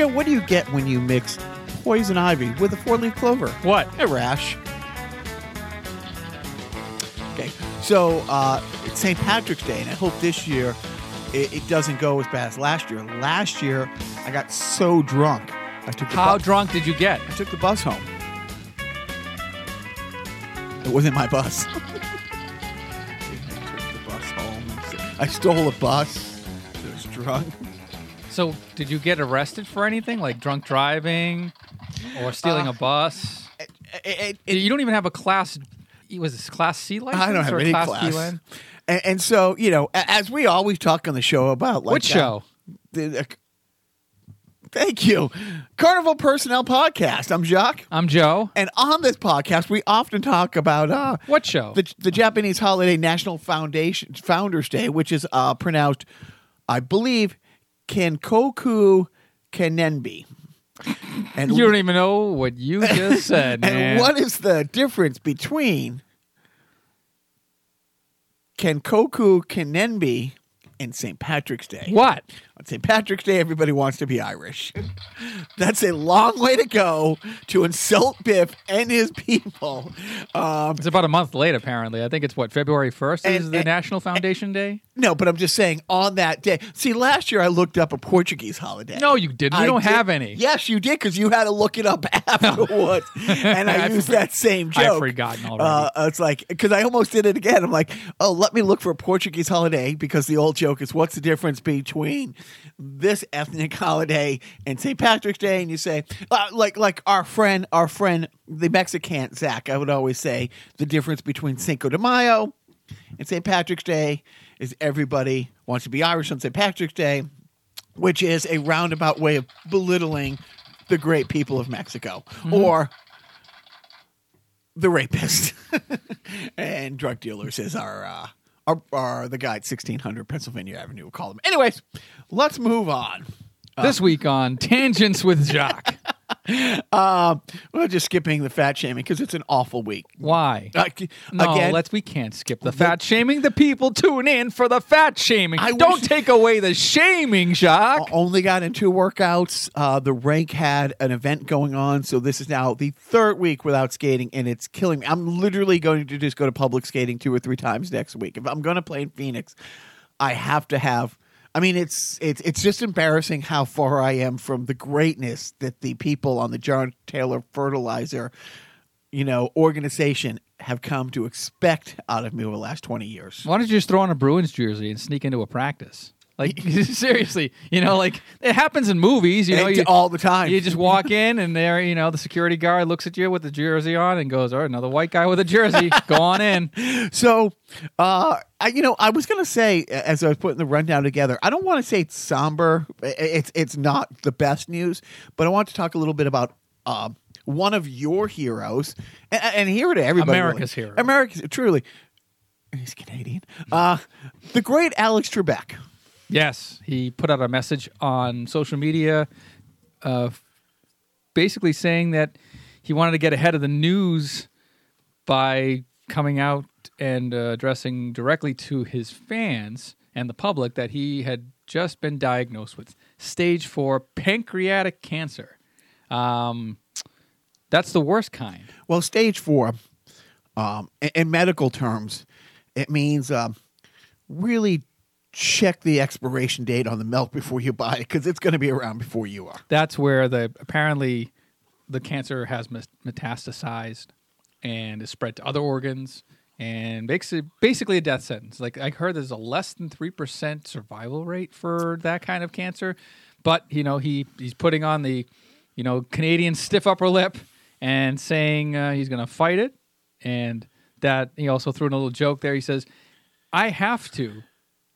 Joe, what do you get when you mix poison ivy with a four leaf clover? What? A rash. Okay, so uh, it's St. Patrick's Day, and I hope this year it, it doesn't go as bad as last year. Last year, I got so drunk. I took the How bu- drunk did you get? I took the bus home. It wasn't my bus. I took the bus home. I stole a bus. I was drunk. So, did you get arrested for anything, like drunk driving or stealing Uh, a bus? It- it- it- you don't even have a class. Was this class C license? I don't have or any class, class. And, and so, you know, as we always talk on the show about, like, What show? uh, the- the- thank you, Carnival Personnel Podcast. I'm Jacques, I'm Joe. and on this podcast, we often talk about uh, What show? the the Japanese holiday National Foundation Founders Day, which is uh, pronounced, I believe, Kenkoku Kenenbi. And you don't even know what you just said, man. what is the difference between Kenkoku Kenenbi and St. Patrick's Day? What? On St. Patrick's Day, everybody wants to be Irish. That's a long way to go to insult Biff and his people. Um, It's about a month late, apparently. I think it's what February first is And- the and- National Foundation Day. no, but I'm just saying on that day. See, last year I looked up a Portuguese holiday. No, you didn't. We I don't did- have any. Yes, you did because you had to look it up afterwards, and I, used that same joke. I've forgotten already. Uh, it's like because I almost did it again. I'm like, oh, let me look for a Portuguese holiday because the old joke is, what's the difference between this ethnic holiday and St. Patrick's Day? And you say, uh, like, like our friend, our friend, the Mexican Zach. I would always say the difference between Cinco de Mayo and St. Patrick's Day is everybody wants to be Irish on St. Patrick's Day, which is a roundabout way of belittling the great people of Mexico or the rapist and drug dealers is our uh are, the guy at 1600 Pennsylvania Avenue. We'll call them. Anyways, let's move on. This week on Tangents with Jacques. Um, we're just skipping the fat shaming because it's an awful week. Why? Uh, No, again, let's. We can't skip the fat shaming. The people tune in for the fat shaming. I Don't wish- take away the shaming, Jacques. only got in two workouts. Uh, the rank had an event going on, so this is now the third week without skating, and it's killing me. I'm literally going to just go to public skating two or three times next week. If I'm going to play in Phoenix, I have to have. I mean, it's it's it's just embarrassing how far I am from the greatness that the people on the John Taylor Fertilizer, you know, organization have come to expect out of me over the last twenty years. Why don't you just throw on a Bruins jersey and sneak into a practice? Like seriously, you know, like it happens in movies. You know, you, all the time. You just walk in and there, you know, the security guard looks at you with the jersey on and goes, "All right, another white guy with a jersey. Go on in." So, uh, I, you know, I was going to say as I was putting the rundown together, I don't want to say it's somber. It's it's not the best news, but I want to talk a little bit about uh, one of your heroes, and, and hero to everybody. America's really. hero. America's truly. He's Canadian. Uh, the great Alex Trebek. Yes, he put out a message on social media, uh, basically saying that he wanted to get ahead of the news by coming out and uh, addressing directly to his fans and the public that he had just been diagnosed with stage four pancreatic cancer. Um, that's the worst kind. Well, stage four, um, in, medical terms, it means um, really check the expiration date on the milk before you buy it because it's going to be around before you are. that's where the apparently the cancer has metastasized and is spread to other organs and basically basically a death sentence. Like I heard there's a less than 3% survival rate for that kind of cancer, but you know he he's putting on the you know Canadian stiff upper lip and saying uh, he's going to fight it and that he also threw in a little joke there. He says I have to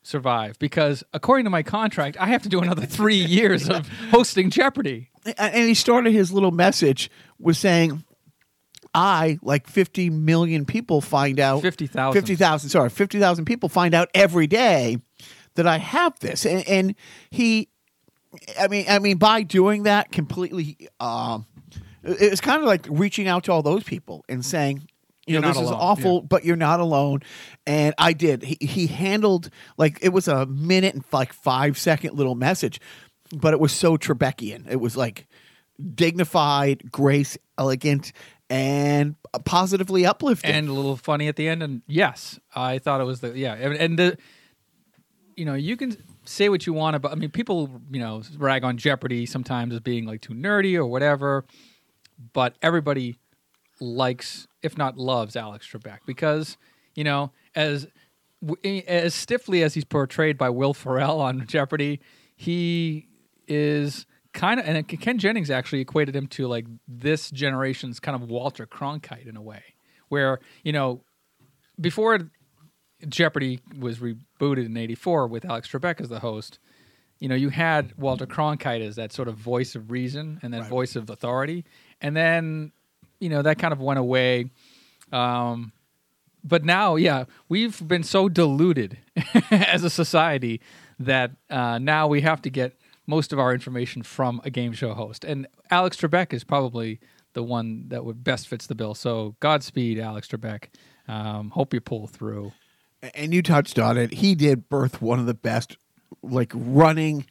survive because according to my contract I have to do another 3 years of hosting Jeopardy. And he started his little message with saying, I, like 50 million people, find out 50,000. 50,000, sorry, 50,000 people find out every day that I have this. And, and he, I mean, I mean, by doing that completely, um, it- it's kind of like reaching out to all those people and saying, you know, this is awful, yeah. but you're not alone. And I did. He, he handled like it was a minute and like five second little message. but it was so trebekian It was like dignified, grace, elegant, and positively uplifting. and a little funny at the end. And yes, I thought it was the yeah, and, and the you know you can say what you want about. I mean, people you know rag on Jeopardy sometimes as being like too nerdy or whatever, but everybody likes, if not loves, Alex Trebek because you know as eh, as stiffly as he's portrayed by Will Ferrell on Jeopardy, he is kind of and Ken Jennings actually equated him to like this generation's kind of Walter Cronkite in a way, where you know before Jeopardy was rebooted in '84 with Alex Trebek as the host, you know you had Walter Cronkite as that sort of voice of reason and that Right. voice of authority, and then you know that kind of went away. Um, but now, yeah, we've been so diluted as a society that uh, now we have to get most of our information from a game show host. And Alex Trebek is probably the one that would best fits the bill. So Godspeed, Alex Trebek. Um, hope you pull through. and you touched on it. He did birth one of the best, like running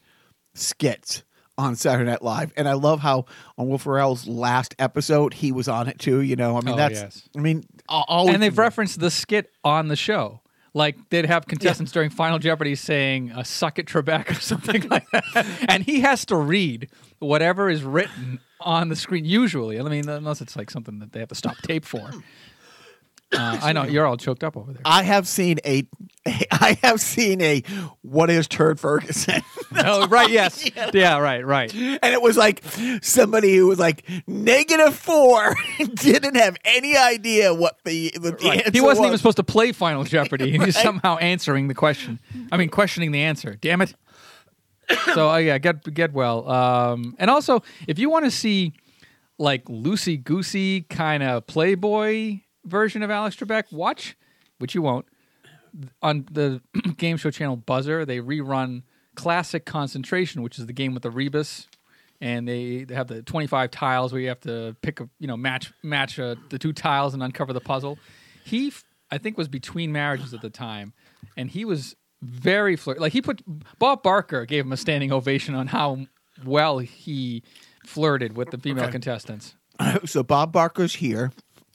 skits on Saturday Night Live, and I love how on Will Ferrell's last episode he was on it too. You know, I mean Oh, that's, yes. I mean, al- always and they've referenced the skit on the show. Like they'd have contestants during Final Jeopardy saying uh, "suck it, Trebek" or something like that, and he has to read whatever is written on the screen. Usually, I mean, unless it's like something that they have to stop tape for. Uh, I know you're all choked up over there. I have seen a, I have seen a what is Turd Ferguson, oh, right? Yes. Yeah. Right. Right. and it was like somebody who was like negative four, didn't have any idea what the, the Right. answer He wasn't even was. supposed to play Final Jeopardy. He was Right. somehow answering the question. I mean, questioning the answer. Damn it. so uh, yeah, get get well. Um, and also, if you want to see like loosey goosey kind of Playboy version of Alex Trebek, watch, which you won't, on the game show channel Buzzr. They rerun Classic Concentration, which is the game with the rebus. And they, they have the 25 tiles where you have to pick a, you know, match match uh, the two tiles and uncover the puzzle. He, f- I think, was between marriages at the time, and he was very flirt. Like he put Bob Barker gave him a standing ovation on how well he flirted with the female Okay. contestants. so Bob Barker's here,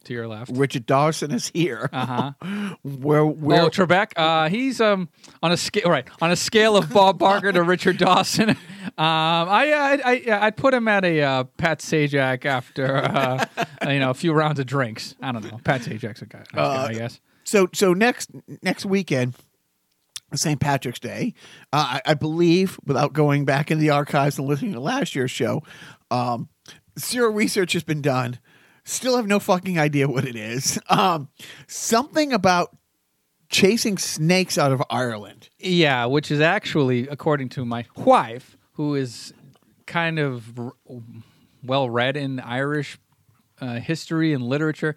To your left. Richard Dawson is here. Uh huh. Where where Oh, Trebek. Uh, he's um on a scale right on a scale of Bob Barker to Richard Dawson. Um, I I I I'd put him at a uh, Pat Sajak after uh, you know a few rounds of drinks. I don't know. Pat Sajak's a guy, nice guy I guess. so so next next weekend st patrick's day uh, I, I believe without going back in the archives and listening to last year's show um, zero research has been done still have no fucking idea what it is um, something about chasing snakes out of ireland Yeah, which is actually according to my wife, who is kind of r- well read in Irish uh, history and literature.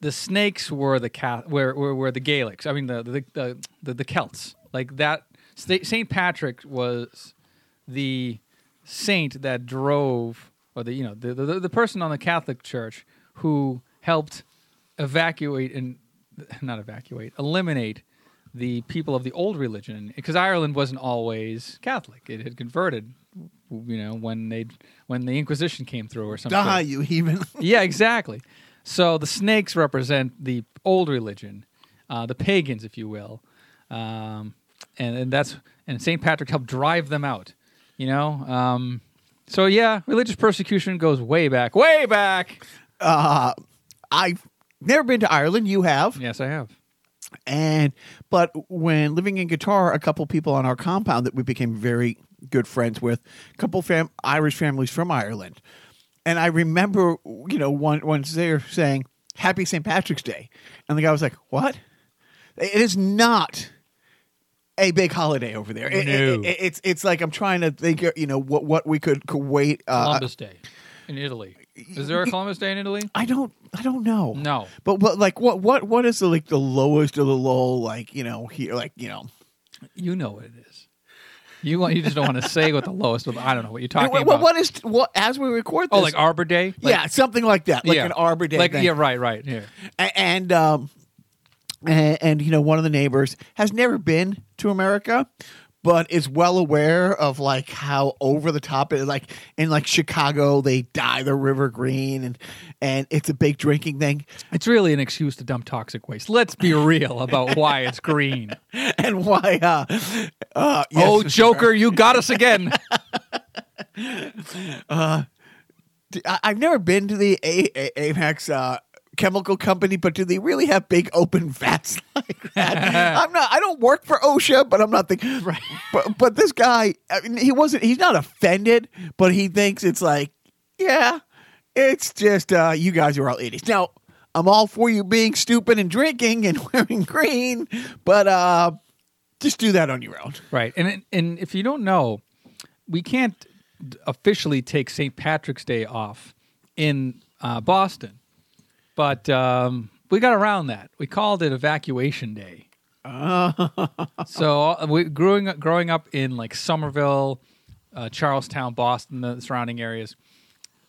The snakes were the cat were, were were the Gaelics. I mean the the the, the, the Celts. Like that. Saint Patrick was the saint that drove, or the you know the the, the person on the Catholic Church who helped evacuate and not evacuate, eliminate the people of the old religion because Ireland wasn't always Catholic. It had converted, you know, when they when the Inquisition came through or something. die you even Yeah, exactly. So the snakes represent the old religion, uh, the pagans, if you will, um, and, and that's and Saint Patrick helped drive them out. You know, um, so yeah, religious persecution goes way back, way back. Uh, i've never been to ireland you have Yes, I have. And but when living in Qatar, a couple people on our compound that we became very good friends with, a couple fam- Irish families from Ireland, and I remember, you know, one once they're saying Happy St. Patrick's Day, and the guy was like, "What? It is not." A big holiday over there. It- it- No. it- it's it's like I'm trying to think, you know, what what we could, could wait. Uh, Columbus Day in Italy. Is there a Columbus Day in Italy? I don't I don't know. No. But but like what what what is the like the lowest of the low like you know here like you know You know what it is. You want you just don't want to say what the lowest. I don't know what you're talking What- about. what is what as we record this? Oh, like Arbor Day. Like- yeah, something like that, like yeah. an Arbor Day Like thing. yeah, right, right. Yeah. And um, and, and you know one of the neighbors has never been to America, but is well aware of like how over the top it is. Like in like Chicago, they dye the river green, and and it's a big drinking thing. It's really an excuse to dump toxic waste. Let's be real about why it's green. And why? Uh, uh, yes, oh. Joker, you got us again. I- I've never been to the A- A- Amex uh, chemical company, but do they really have big open vats like that? I'm not. I don't work for OSHA, but I'm not thinking. Right. But but this guy, I mean, he wasn't. He's not offended, but he thinks it's like, yeah, it's just uh, you guys are all idiots. Now I'm all for you being stupid and drinking and wearing green, but uh, just do that on your own. Right, and and if you don't know, we can't officially take St. Patrick's Day off in uh, Boston, but um, we got around that. We called it Evacuation Day. so uh, we growing up, growing up in like Somerville, uh, Charlestown, Boston, the surrounding areas.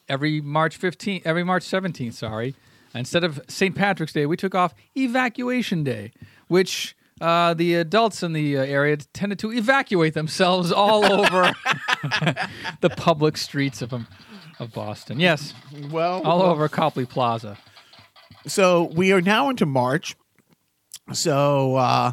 Every March 15th, every March 17th, sorry, instead of St. Patrick's Day, we took off Evacuation Day, which uh, the adults in the uh, area tended to evacuate themselves all over the public streets of um, of Boston. Yes, Well, all over Copley Plaza. So we are now into March. So uh,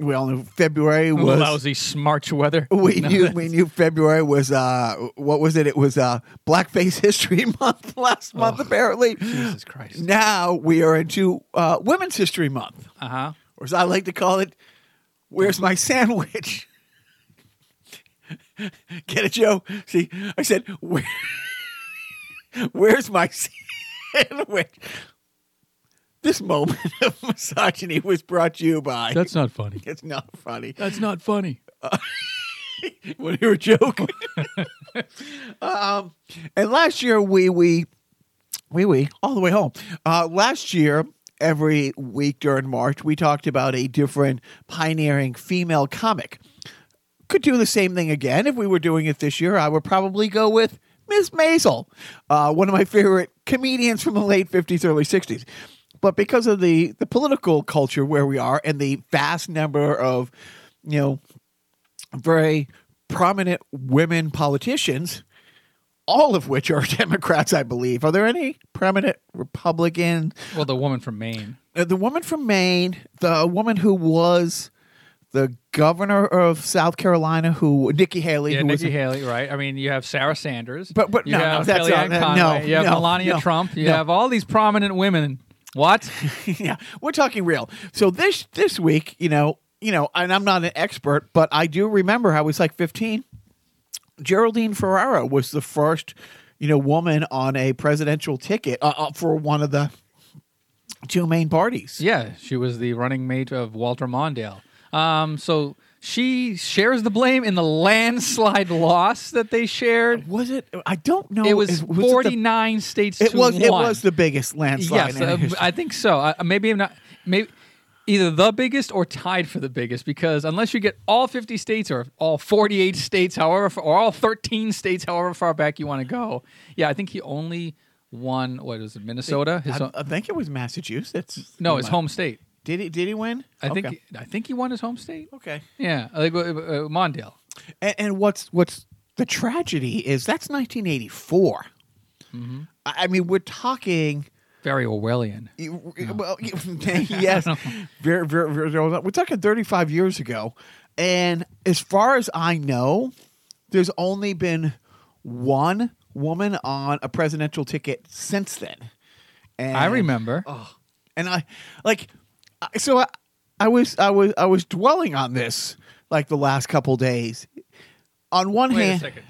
we all knew February was Lousy March weather. we No, knew that's- we knew February was uh what was it? It was uh Blackface History Month last month apparently. Jesus Christ. Now we are into uh Women's History Month, Uh huh. or as I like to call it, Where's my sandwich? Get it, Joe? See, I said, Where, Where's my sandwich? This moment of misogyny was brought to you by. That's not funny. it's not funny. That's not funny. when you were joking. um, and last year we we we we all the way home. Uh, last year, every week during March, we talked about a different pioneering female comic. Could do the same thing again if we were doing it this year. I would probably go with Miss Maisel, uh, one of my favorite comedians from the late fifties, early sixties. But because of the the political culture where we are and the vast number of you know very prominent women politicians, all of which are Democrats, I believe. Are there any prominent Republicans? Well, the woman from Maine. Uh, the woman from Maine, the woman who was the governor of South Carolina, who Nikki Haley, Yeah, who was Nikki Haley, right? I mean, you have Sarah Sanders, But- but you no, no, have that's not- no, Conway, you have no, Melania no, Trump, you no. have all these prominent women. What? yeah, we're talking real. So this this week, you know, you know, and I'm not an expert, but I do remember I was like 15. Geraldine Ferraro was the first, you know, woman on a presidential ticket uh, uh, for one of the two main parties. Yeah, she was the running mate of Walter Mondale. Um, so she shares the blame in the landslide loss that they shared. Was it? I don't know. It was, Is- was it the- 49 states It to was. It one. was the biggest landslide. yes, in uh, history. I think so. Uh, maybe I'm not. Maybe either the biggest or tied for the biggest because unless you get all 50 states or all 48 states, however, or all 13 states, however far back you want to go, yeah, I think he only won. What was it? Minnesota. His I, own- I think it was Massachusetts. no, his home state. Did he? Did he win? I think. Okay. I think he won his home state. Okay. Yeah, I think uh, uh, Mondale. And, and what's what's the tragedy is that's 1984. Mm-hmm. I I mean, we're talking. Very Orwellian. you- Well, you- yes, very, very, very, we're talking 35 years ago, and as far as I know, there's only been one woman on a presidential ticket since then. And, I remember. and I like, so I, I was, I was, I was dwelling on this like the last couple days. On one Wait a hand, second.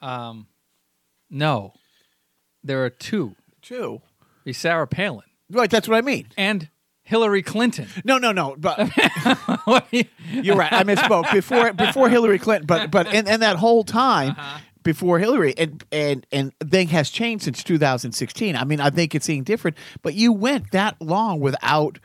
Um, no, there are two. Two. Be Sarah Palin Right, that's what I mean. and Hillary Clinton. No, no, no. But What do you- You're right. I misspoke before before Hillary Clinton, but but and, and that whole time Uh-huh. Before Hillary and and and thing has changed since 2016. I mean, I think it's seeing different, but you went that long without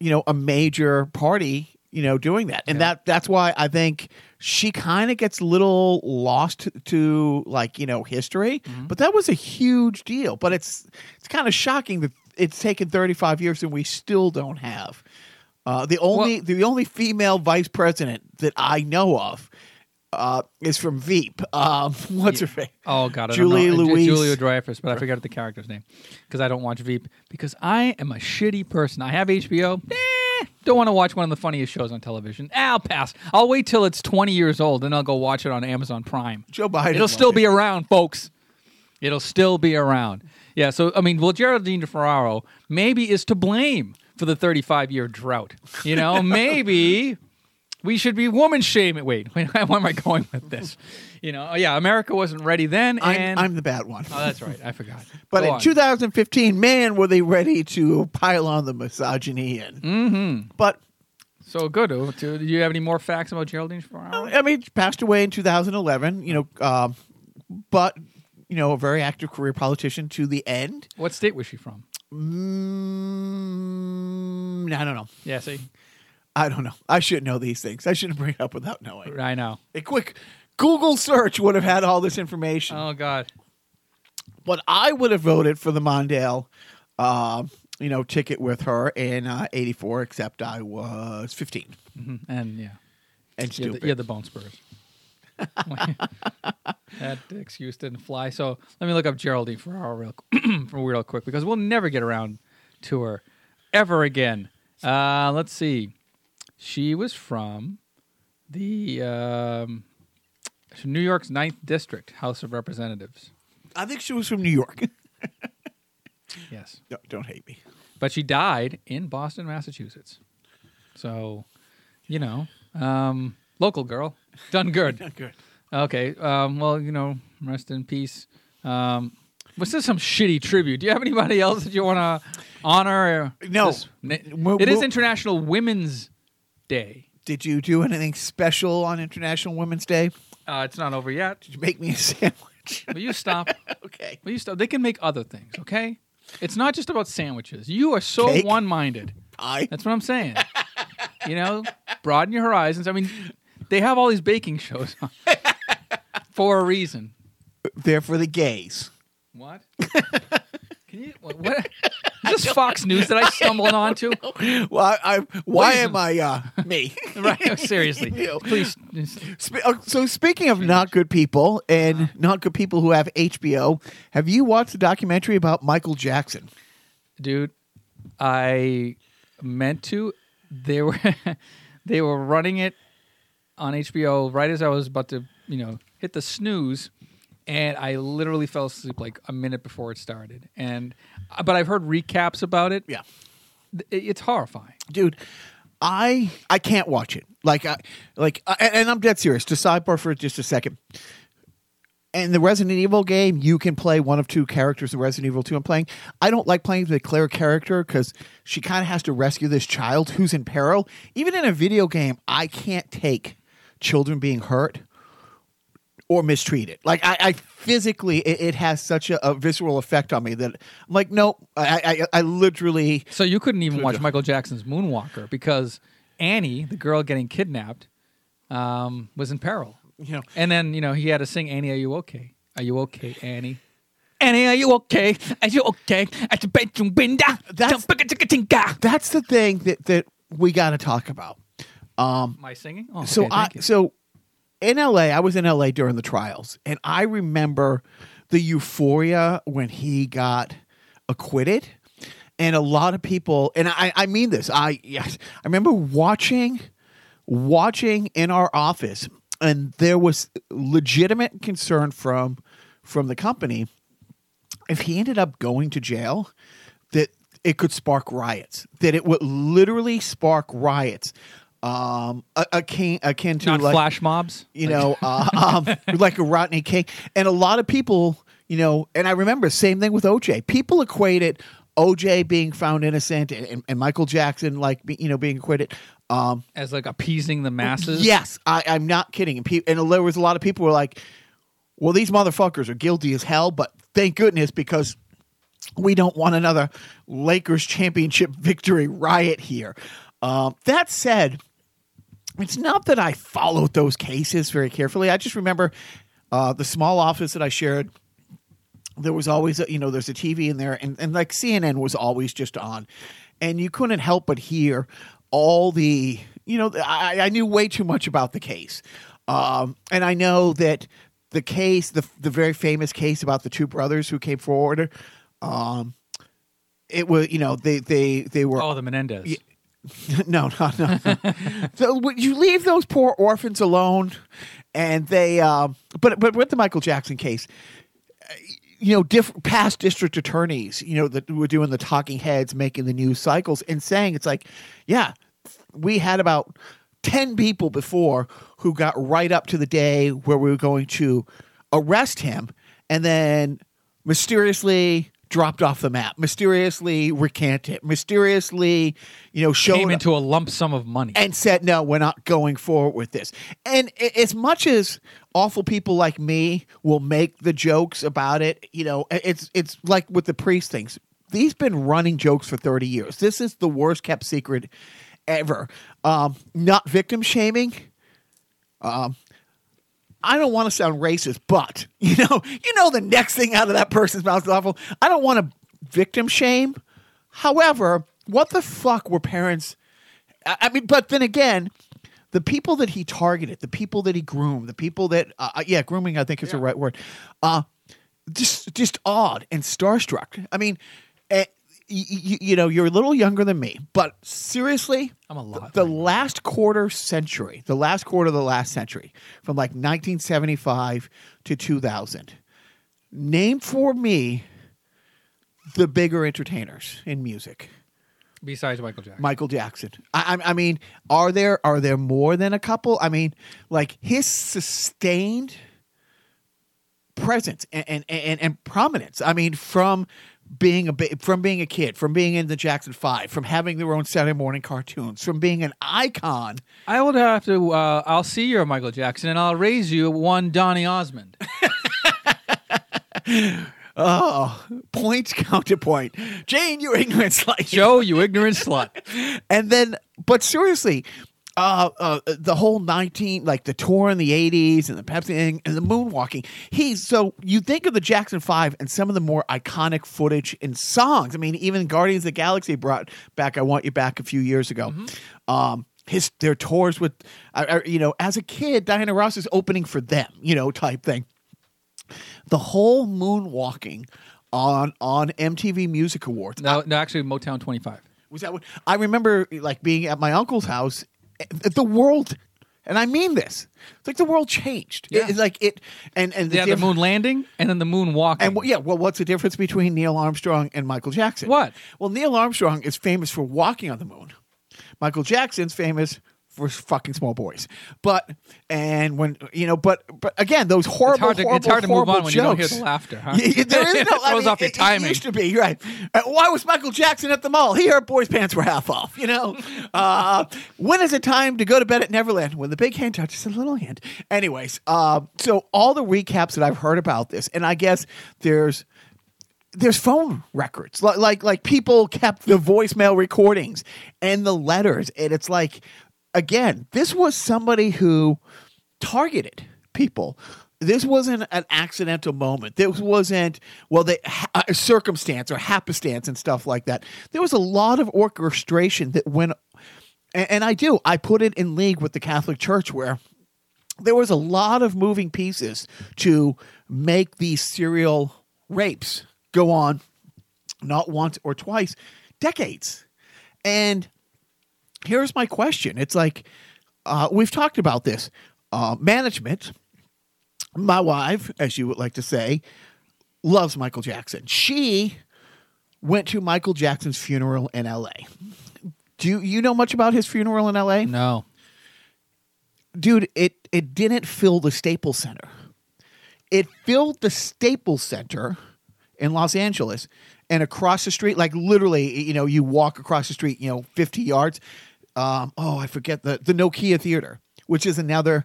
you know a major party you know doing that, and that that's why I think she kind of gets a little lost to like you know history. Mm-hmm. But that was a huge deal. But it's it's kind of shocking that it's taken 35 years and we still don't have Uh, the only the only female vice president that I know of uh, is from Veep. Um, what's her face? Oh God, I don't. Louise. Julia Dreyfus, but I forgot the character's name because I don't watch Veep because I am a shitty person. I have HBO. Eh, don't want to watch one of the funniest shows on television. Eh, I'll pass. I'll wait till it's 20 years old and I'll go watch it on Amazon Prime. Joe Biden. It'll still be around, folks. It'll still be around. Yeah. So I mean, well, Geraldine Ferraro maybe is to blame for the 35 year drought. You know, maybe we should be woman shaming. Wait, wait, where am I going with this? You know, oh, yeah, America wasn't ready then, I'm, and I'm the bad one. oh, that's right, I forgot. But Go in on. 2015, man, were they ready to pile on the misogyny in. Mm-hmm. But so good. Oh, Do do you have any more facts about Geraldine Ferraro? I mean, she passed away in 2011. You know, um, but you know, a very active career politician to the end. What state was she from? Mm, I don't know. Yeah, see, I don't know. I should know these things. I shouldn't bring it up without knowing. I know. A quick Google search would have had all this information. Oh God, but I would have voted for the Mondale, uh, you know, ticket with her in uh, '84. Except I was 15 Mhm. and yeah, and you're stupid. the, you're the bone spurs. that excuse didn't fly. So let me look up Geraldine Ferraro real, for real quick because we'll never get around to her ever again. Uh, let's see. She was from the um, New York's Ninth District House of Representatives. I think she was from New York. Yes, No, don't hate me. but she died in Boston, Massachusetts. So, you know, um, local girl, done good. done Good. Okay. Um, well, you know, rest in peace. Um, was this some shitty tribute? Do you have anybody else that you want to honor? No. This- it is International Women's Day. Did you do anything special on International Women's Day? Uh, it's not over yet. Did you make me a sandwich? Will you stop? okay. Will you stop? They can make other things. Okay. It's not just about sandwiches. You are so Cake? one-minded. I That's what I'm saying. you know, broaden your horizons. I mean, they have all these baking shows on for a reason. They're for the gays. What? Can you? What? what this Fox News that I stumbled onto? Well, I, I why am I uh, me? Right? seriously, You please. Spe- uh, so speaking of not good people and not good people who have HBO, have you watched the documentary about Michael Jackson? dude. I meant to. They were they were running it on HBO right as I was about to, you know, hit the snooze, and I literally fell asleep like a minute before it started. And uh, but I've heard recaps about it. Yeah. It's horrifying. dude i i can't watch it like i like uh, I, and i'm dead serious to sidebar for just a second in the resident evil game you can play one of two characters in resident evil 2 i'm playing i don't like playing the claire character because she kind of has to rescue this child who's in peril even in a video game i can't take children being hurt or mistreated. Like I, I physically, it, it has such a, a visceral effect on me that I'm like, no, I, I, I literally, So you couldn't even watch Michael Jackson's Moonwalker because Annie, the girl getting kidnapped, um, was in peril. you know, And then, you know, he had to sing Annie, are you okay? Are you okay, Annie? Annie, are you okay? Are you okay? At the bedroom window. That's- that's the thing that that we got to talk about. Um, I singing? Oh, so okay, I so in LA, I was in LA during the trials, and I remember the euphoria when he got acquitted, and a lot of people, and I I mean this, I yes, I remember watching watching in our office, and there was legitimate concern from from the company if he ended up going to jail that it could spark riots that it would literally spark riots um a- akin, akin to Not like flash mobs. you know uh, um, like a rodney king and a lot of people you know and i remember same thing with oj people equated oj being found innocent and, and, and michael jackson like you know being acquitted um as like appeasing the masses. Yes, I, I'm not kidding. And, pe- and there was a lot of people were like, "Well, these motherfuckers are guilty as hell," but thank goodness because we don't want another Lakers championship victory riot here. Um, that said, it's not that I followed those cases very carefully. I just remember uh, the small office that I shared. There was always, a, you know, there's a TV in there, and, and like CNN was always just on, and you couldn't help but hear all the you know I, I knew way too much about the case, um, and I know that the case the the very famous case about the two brothers who came forward, um, it was you know they they they were Oh, the Menendez. no, no, no. so would you leave those poor orphans alone? And they, um, but but with the Michael Jackson case, you know, diff- past district attorneys, you know, that were doing the talking heads, making the news cycles, and saying it's like, yeah, we had about ten people before who got right up to the day where we were going to arrest him, and then mysteriously dropped off the map, mysteriously recanted, mysteriously, you know, showed Came into a lump sum of money. and said, "No, we're not going forward with this." And as much as awful people like me will make the jokes about it, you know, it's it's like with the priest things. These been running jokes for thirty years. This is the worst kept secret ever. Um, not victim shaming. Um, I don't want to sound racist, but you know, you know, the next thing out of that person's mouth is awful. I don't want to victim shame. However, what the fuck were parents? I I mean, but then again, the people that he targeted, the people that he groomed, the people that, uh, yeah, grooming, I think is the right word. Uh, just, just odd and starstruck. I mean, you, you know, you're a little younger than me, but seriously, I'm a lot. the last quarter century, the last quarter of the last century, from like 1975 to 2000, name for me the bigger entertainers in music. Besides Michael Jackson. Michael Jackson. I, I, I mean, are there are there more than a couple? I mean, like his sustained presence and and, and, and prominence. I mean, from being a ba- from being a kid, from being in the Jackson Five, from having their own Saturday morning cartoons, from being an icon. I would have to. Uh, I'll see you're Michael Jackson, and I'll raise you one Donny Osmond. Oh, point counterpoint. Jane, you ignorant slut. Joe, you ignorant slut. and then but seriously uh, uh the whole 19 like the tour in the 80s and the pepsi thing and the moonwalking. He's so you think of the jackson 5 and some of the more iconic footage and songs. I mean even guardians of the galaxy brought back i want you back a few years ago. Um his their tours with uh, uh, you know as a kid diana ross is opening for them you know type thing. The whole moonwalking on on mtv music awards. No, no, actually, Motown 25. was that what I remember? Like being at my uncle's house, Eh, the world, and I mean this. It's like the world changed. Yeah. It's like it, and and Yeah, the moon landing and then the moon walking. And well, yeah, well, what's the difference between Neil Armstrong and Michael Jackson? What? Well, Neil Armstrong is famous for walking on the moon. Michael Jackson's famous for fucking small boys. But and when you know, but but again, those horrible, it's hard to, horrible, it's hard to move on when you don't hear jokes. the laughter. Huh? Yeah, there is no. it I mean, off your it- timing. It used to be right. Why was Michael Jackson at the mall? He heard boys' pants were half off. You know. uh, when is it time to go to bed at Neverland? When the big hand touches the little hand. Anyways, uh, so all the recaps that I've heard about this, and I guess there's there's phone records like like like people kept the voicemail recordings and the letters and it's like again this was somebody who targeted people. This wasn't an accidental moment. This wasn't well the ha- a circumstance or happenstance and stuff like that. There was a lot of orchestration that went and, and i do i put it in league with the catholic church where there was a lot of moving pieces to make these serial rapes go on not once or twice decades. And here's my question it's like uh, we've talked about this uh, management my wife as you would like to say loves michael jackson she went to michael jackson's funeral in la do you, know much about his funeral in la No. dude, it it didn't fill the Staples Center. It filled the Staples Center in Los Angeles, and across the street, like literally, you know, you walk across the street, you know, fifty yards. Um, oh, I forget the the Nokia Theater, which is another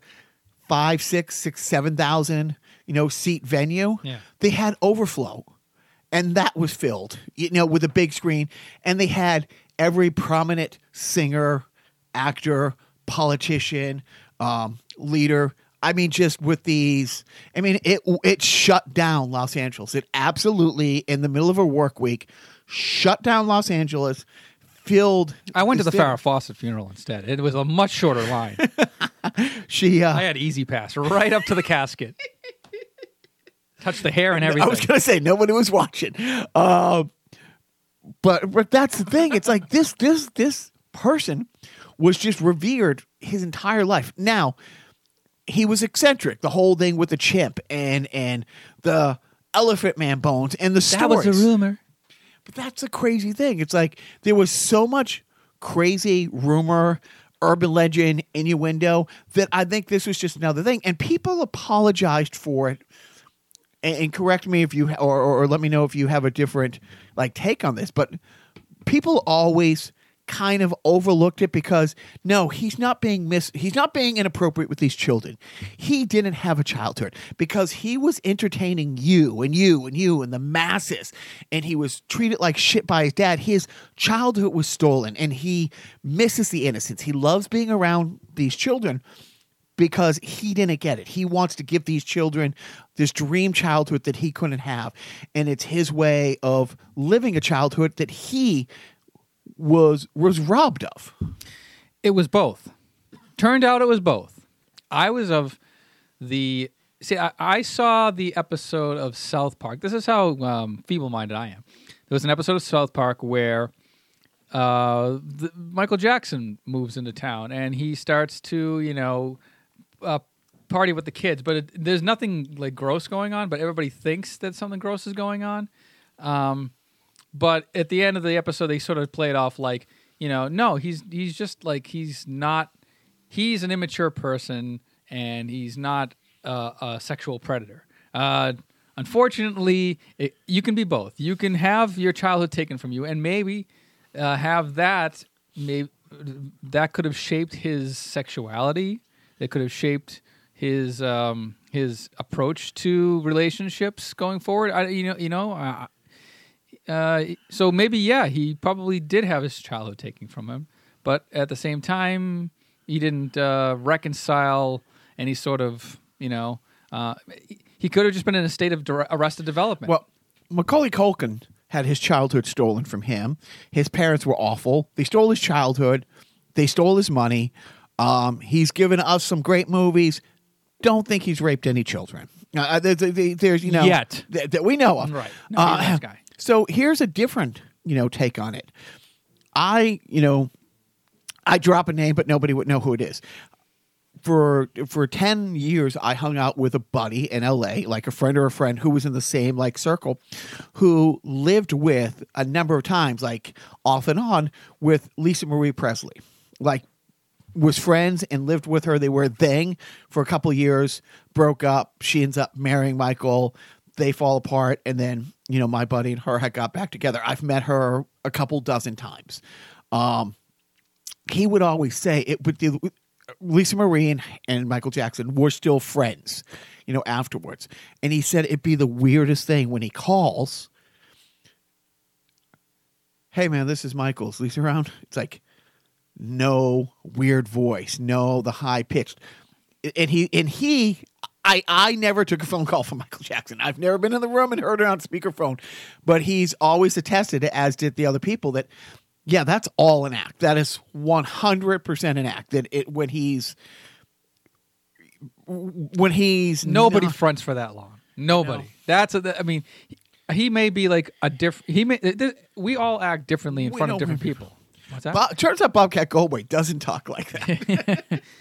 five, six, six, seven thousand, you know, seat venue. Yeah. They had overflow and that was filled, you know, with a big screen. And they had every prominent singer, actor, politician, um, leader. I mean, just with these, I mean, it it shut down Los Angeles. It absolutely, in the middle of a work week, shut down Los Angeles. Filled. I went to the Farrah Fawcett funeral instead. It was a much shorter line. She, uh, I had easy pass right up to the casket. Touched the hair and everything. I was going to say nobody was watching. Um, but but that's the thing. It's like this this this person was just revered his entire life. Now he was eccentric. The whole thing with the chimp and and the elephant man bones and the that was a rumor. But that's a crazy thing. It's like there was so much crazy rumor, urban legend, innuendo that I think this was just another thing. And people apologized for it. And, and correct me if you, or, or, or let me know if you have a different like take on this. But people always kind of overlooked it because no, he's not being mis he's not being inappropriate with these children. He didn't have a childhood because he was entertaining you and you and you and the masses and he was treated like shit by his dad. His childhood was stolen and he misses the innocence. He loves being around these children because he didn't get it. He wants to give these children this dream childhood that he couldn't have. And it's his way of living a childhood that he was was robbed of. It was both. Turned out it was both. I was of the see. I, I saw the episode of South Park. This is how um, feeble-minded I am. There was an episode of South Park where uh, the, Michael Jackson moves into town and he starts to, you know, uh, party with the kids. But it, there's nothing like gross going on. But everybody thinks that something gross is going on. Um, but at the end of the episode, they sort of play it off like, you know, no, he's he's just like he's not. He's an immature person, and he's not uh, a sexual predator. Uh, unfortunately, it, you can be both. You can have your childhood taken from you, and maybe uh, have that. Maybe that could have shaped his sexuality. That could have shaped his um, his approach to relationships going forward. I, you know, you know. Uh, so maybe yeah, he probably did have his childhood taken from him, but at the same time, he didn't uh, reconcile any sort of you know. Uh, he could have just been in a state of arrested development. Well, Macaulay Culkin had his childhood stolen from him. His parents were awful. They stole his childhood. They stole his money. Um, he's given us some great movies. Don't think he's raped any children. Uh, there's, there's, you know, Yet. th- that we know of. Right. No, Uh, guy. So here's a different, you know, take on it. I, you know, I drop a name, but nobody would know who it is. For for ten years, I hung out with a buddy in L.A., like a friend or a friend who was in the same like circle, who lived with a number of times, like off and on, with Lisa Marie Presley, like was friends and lived with her. They were a thing for a couple years, broke up. She ends up marrying Michael. They fall apart, and then you know my buddy and her had got back together. I've met her a couple dozen times. Um, he would always say it would be Lisa Marie and, and Michael Jackson were still friends, you know, afterwards. And he said it'd be the weirdest thing when he calls. Hey man, this is Michael. Is Lisa around? It's like no weird voice, no the high pitched. And he and he I I never took a phone call from Michael Jackson. I've never been in the room and heard it on speakerphone, but he's always attested, as did the other people, that yeah, that's all an act. That is one hundred percent an act. That it when he's when he's Nobody not- fronts for that long. Nobody. No. That's a, I mean, he may be like a different. He may. th- we all act differently in We front of different we- people. What's that? Bob, turns out Bobcat Goldthwait doesn't talk like that.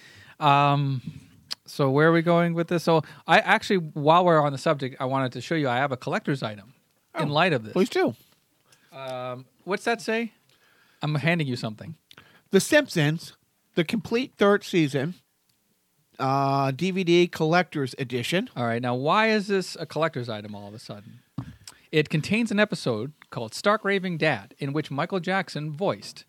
Um, so where are we going with this? So I actually, while we're on the subject, I wanted to show you I have a collector's item in Oh, light of this. Please do. Um, what's that say? I'm handing you something. The Simpsons, the complete third season, uh, DVD collector's edition. All right. Now, why is this a collector's item all of a sudden? It contains an episode called Stark Raving Dad, in which Michael Jackson voiced.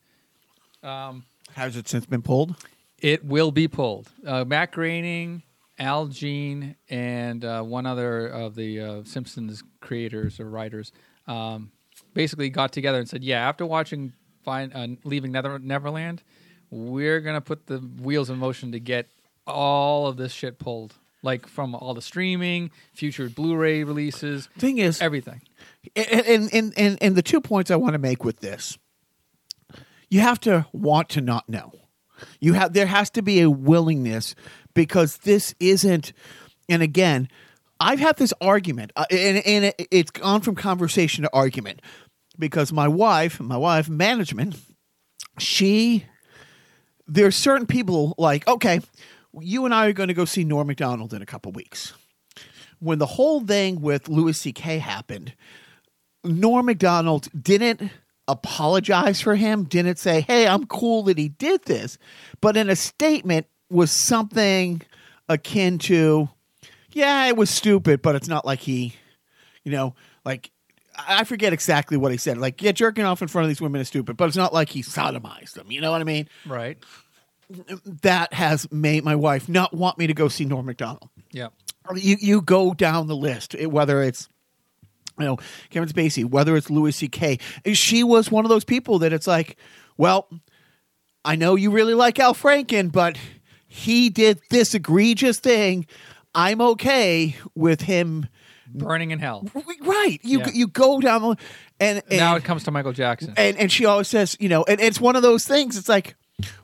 Has it since been pulled? It will be pulled. Uh, Matt Groening, Al Jean, and uh, one other of the uh, Simpsons creators or writers um, basically got together and said, "Yeah, after watching Fine, uh, Leaving Nether- Neverland, we're gonna put the wheels in motion to get all of this shit pulled, like from all the streaming, future Blu-ray releases, Thing is, everything." and, and, and, and the two points I want to make with this you have to want to not know. You have there has to be a willingness because this isn't. And again, I've had this argument, uh, and, and it, it's gone from conversation to argument because my wife, my wife, management, she, there's certain people like, okay, you and I are going to go see Norm Macdonald in a couple weeks. When the whole thing with Louis C.K. happened, Norm Macdonald didn't apologize for him, didn't say, hey, I'm cool that he did this, but in a statement was something akin to, yeah, it was stupid, but it's not like he, you know, like I forget exactly what he said. Like, yeah, jerking off in front of these women is stupid, but it's not like he sodomized them. You know what I mean? Right. That has made my wife not want me to go see Norm Macdonald. Yeah. You you go down the list, whether it's you know Kevin Spacey, whether it's Louis C.K. She was one of those people that it's like, well, I know you really like Al Franken, but he did this egregious thing. I'm okay with him. Burning in hell. Right? You Yeah. you go down the and, and now it comes to Michael Jackson. and and she always says, you know, and it's one of those things. It's like,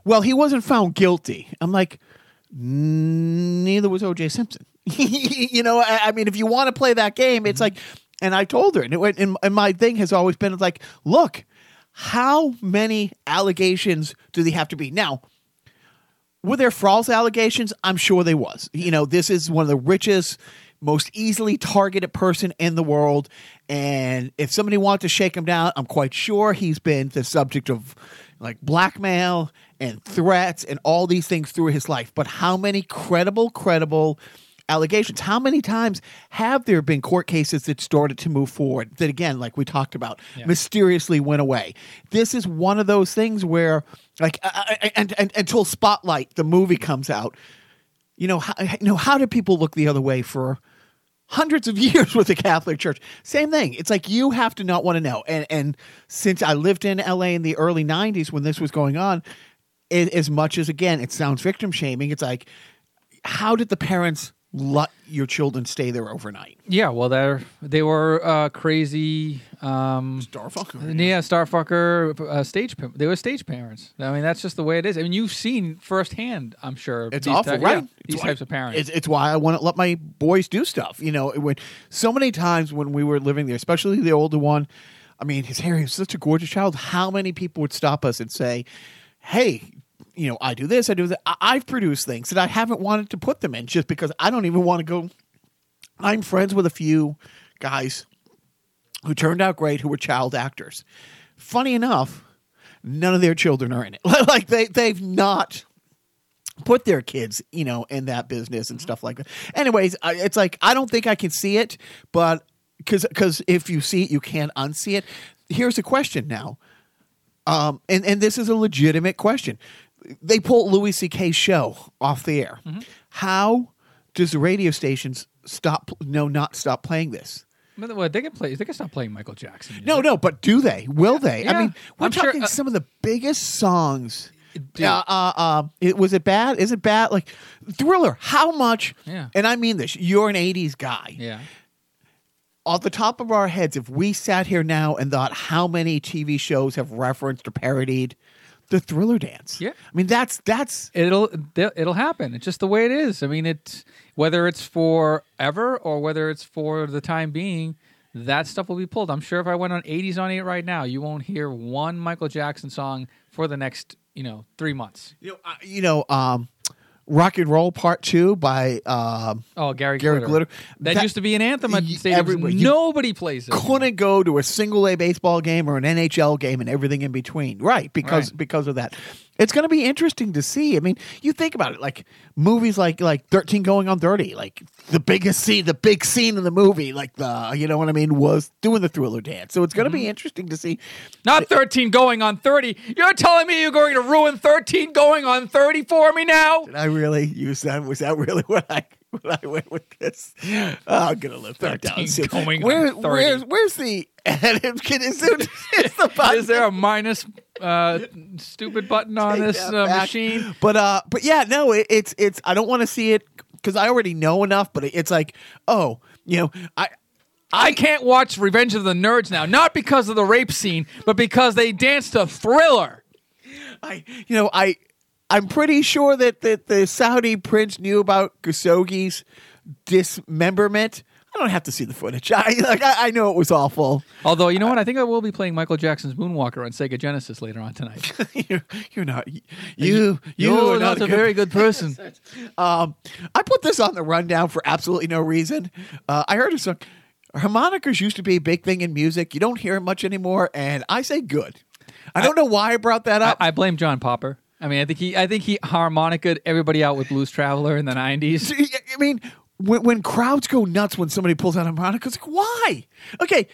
well, he wasn't found guilty. I'm like, neither was O.J. Simpson. you know, I, I mean, if you want to play that game, it's mm-hmm. like, and I told her, and, it, went- and, and my thing has always been like, look, how many allegations do they have to be now? Were there false allegations? I'm sure they was. You know, this is one of the richest, most easily targeted person in the world, and if somebody wanted to shake him down, I'm quite sure he's been the subject of like blackmail and threats and all these things through his life. But how many credible, credible allegations? How many times have there been court cases that started to move forward that again, like we talked about, Yeah. mysteriously went away? This is one of those things where, like, I, I, and, and until Spotlight, the movie comes out, you know, how, you know, how did people look the other way for hundreds of years with the Catholic Church? Same thing. It's like you have to not want to know. And and since I lived in LA in the early '90s when this was going on, it, as much as again it sounds victim shaming, it's like, how did the parents let your children stay there overnight? yeah, well, they're they were uh, crazy. Um, Starfucker. yeah, Starfucker uh, stage. They were stage parents. I mean, that's just the way it is. I mean, you've seen firsthand. I'm sure. It's these awful, type- right? yeah, these why- types of parents. It's, it's why I want to let my boys do stuff. You know, when so many times when we were living there, especially the older one. I mean, his Harry was such a gorgeous child. How many people would stop us and say, "Hey, you know, I do this, I do that. I- I've produced things that I haven't wanted to put them in just because I don't even want to go." I'm friends with a few guys who turned out great who were child actors. Funny enough, none of their children are in it. like they they've not put their kids, you know, in that business and stuff like that. Anyways, I, it's like I don't think I can see it, but because because if you see it, you can't unsee it. Here's a question now, um, and and this is a legitimate question. They pulled Louis C.K.'s show off the air. How does the radio stations stop? No, not stop playing this. Well, they can play. They can stop playing Michael Jackson. No, no, but do they? Will they? I mean, we're I'm sure, talking uh, some of the biggest songs. Dude. Uh, uh, uh, it, was it bad? Is it bad? Like Thriller. How much? Yeah. And I mean this. You're an '80s guy. Yeah. Off the top of our heads, if we sat here now and thought how many TV shows have referenced or parodied the Thriller dance? Yeah. I mean that's that's It'll it'll happen. It's just the way it is. I mean, it's whether it's forever or whether it's for the time being. That stuff will be pulled. I'm sure if I went on 80s on 8 right now, you won't hear one Michael Jackson song for the next, you know, three months. you know, uh, you know um, Rock and Roll Part Two by um, Oh, Gary, Gary Glitter. Glitter. That, That- used to be an anthem at stadiums. Nobody plays it. couldn't go to a single A baseball game or an NHL game and everything in between. Right, because Right. because of that. It's going to be interesting to see. I mean, you think about it like movies like like 13 going on 30, like the biggest scene, the big scene in the movie, like the you know what I mean, was doing the thriller dance. So it's going to Mm-hmm. be interesting to see. Not 13 going on 30. You're telling me you're going to ruin 13 going on 30 for me now? Did I really use that? Was that really what I what I went with this? Oh, I'm gonna live that down. 13 soon. going Where, 30. where's where's the edit? Can is it, is the button? Is there a minus uh, stupid button on take this uh, machine? But uh, but yeah, no, it, it's it's. I don't want to see it because I already know enough. But it's like, oh, you know, I I can't watch Revenge of the Nerds now, not because of the rape scene, but because they danced to Thriller. I, you know, I, I'm pretty sure that, that the Saudi prince knew about Khashoggi's dismemberment. I don't have to see the footage. I like. I, I know it was awful. Although you know what, I think I will be playing Michael Jackson's Moonwalker on Sega Genesis later on tonight. you're, you're not. You. You, You're are not a very good person. Um, I put this on the rundown for absolutely no reason. Uh, I heard a song. Harmonicas used to be a big thing in music. You don't hear it much anymore, and I say good. I don't know why I brought that I, up. I blame John Popper. I mean, I think he, I think he harmonica'd everybody out with Blues Traveler in the '90s. I mean, when, when crowds go nuts when somebody pulls out a harmonica, it's like, why? Okay,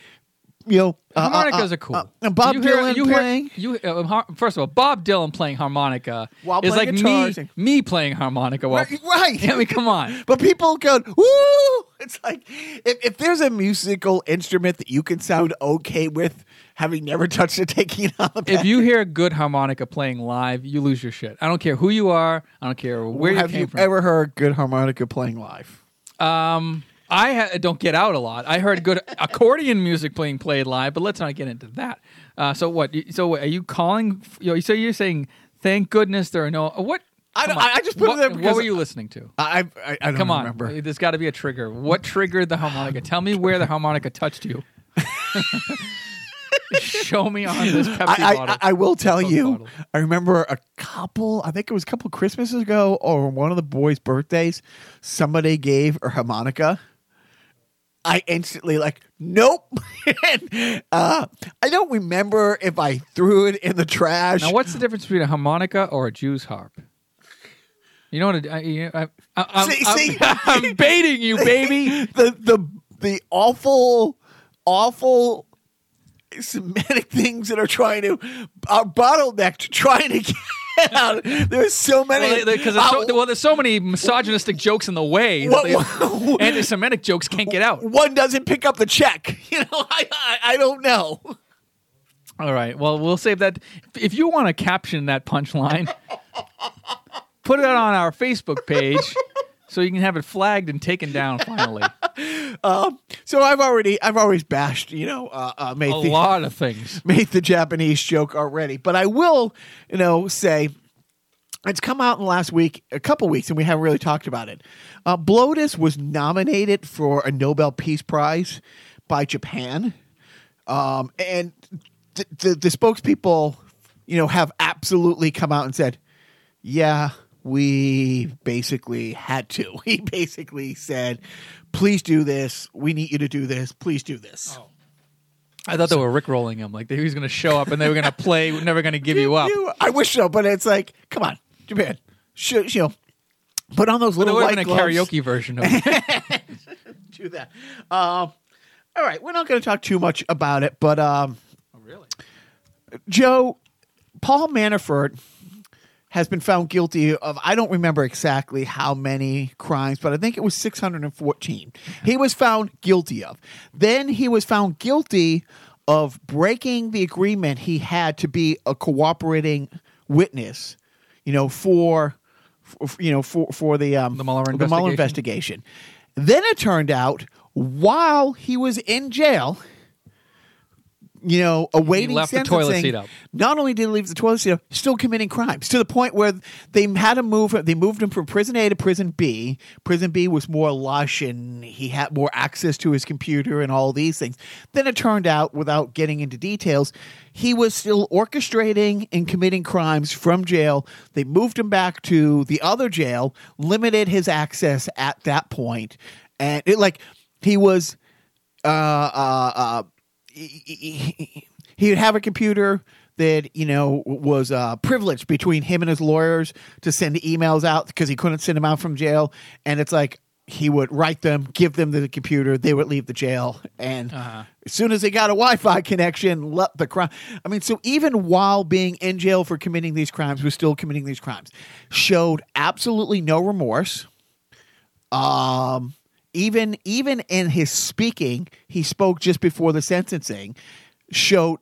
you know, uh, Harmonicas uh, are cool. uh, uh, Bob You hear- Dylan you hear- playing. you uh, har- first of all, Bob Dylan playing harmonica While is playing like me and- me playing harmonica. While, Right, right. I mean, come on. But people go, woo! It's like if, if there's a musical instrument that you can sound okay with, having never touched it, taking it on the If you hear a good harmonica playing live, you lose your shit. I don't care who you are. I don't care where have you came you from. ever heard good harmonica playing live? Um, I ha- don't get out a lot. I heard good accordion music playing played live, but let's not get into that. Uh, so what? So what, are you calling? You know, so you're saying, thank goodness there are no what? I don't- I just put it what, there What were you listening to? I I, I don't Come on, remember. there's got to be a trigger. What triggered the harmonica? Tell me where the harmonica touched you. Show me on this Pepsi I, bottle. I, I will tell Coke you. bottle. I remember a couple. I think it was a couple Christmases ago, or one of the boys' birthdays. Somebody gave a harmonica. I instantly like, nope. And, uh, I don't remember if I threw it in the trash. Now, what's the difference between a harmonica or a Jew's harp? You know what? I, I, I, I'm, See- I'm- see? I'm baiting you, baby. the the the awful, awful Semitic things that are trying to are bottlenecked trying to get out. There's so many Because Uh, so, well, there's so many misogynistic jokes in the way that what- anti-Semitic jokes can't get out. one doesn't pick up the check. You know, I I, I don't know. All right. Well, we'll save that. If you want to caption that punchline, put it on our Facebook page so you can have it flagged and taken down finally. So I've already I've always bashed you know uh, uh, made A the lot of things. made the Japanese joke already, but I will you know say. It's come out in the last week, a couple weeks, and we haven't really talked about it. Uh, Blotus was nominated for a Nobel Peace Prize by Japan, um, and th- the, the spokespeople, you know, have absolutely come out and said, "Yeah, we basically had to." He basically said, "Please do this. We need you to do this. Please do this." I thought they were rickrolling him. Like he was going to show up and they were going to play. We're never going to give you up. I wish so, but it's like, come on, Japan, should you know, put on those little would white have been a karaoke version of it. Do that. Um, all right, we're not going to talk too much about it, but um, oh, really? Joe, Paul Manafort has been found guilty of I don't remember exactly how many crimes, but I think it was 614. He was found guilty of. Then he was found guilty of breaking the agreement he had to be a cooperating witness, you know, for, for you know, for for the um The Mueller the Mueller investigation. investigation. Then it turned out while he was in jail, you know, awaiting left the toilet sentencing, seat up. Not only did he leave the toilet seat up, still committing crimes to the point where they had to move. They moved him from prison A to prison B. Prison B was more lush, and he had more access to his computer and all these things. Then it turned out, without getting into details, he was still orchestrating and committing crimes from jail. They moved him back to the other jail, limited his access at that point, and it like he was uh, uh, uh, he- would have a computer that you know was uh, privileged between him and his lawyers to send emails out because he couldn't send them out from jail, and it's like he would write them, give them the computer, they would leave the jail, and Uh-huh. as soon as they got a Wi-Fi connection, let the crime. I mean, so even while being in jail for committing these crimes, was still committing these crimes. Showed absolutely no remorse. Um, even even in his speaking, he spoke just before the sentencing. showed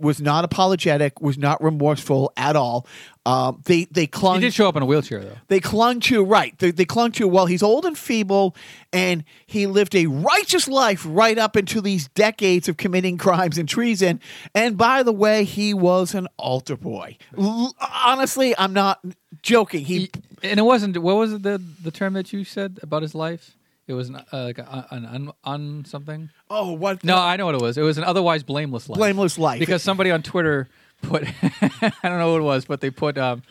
was not apologetic, was not remorseful at all. Um, they they He clung did show up in a wheelchair though. they clung to right. They, they clung to well. He's old and feeble, and he lived a righteous life right up into these decades of committing crimes and treason. And by the way, he was an altar boy. L- honestly, I'm not joking. He, He- and it wasn't. What was it, the the term that you said about his life? It was an, uh, like a, an un, un something. oh what No, I know what it was. It was an otherwise blameless life. blameless life because somebody on Twitter put I don't know what it was, but they put um,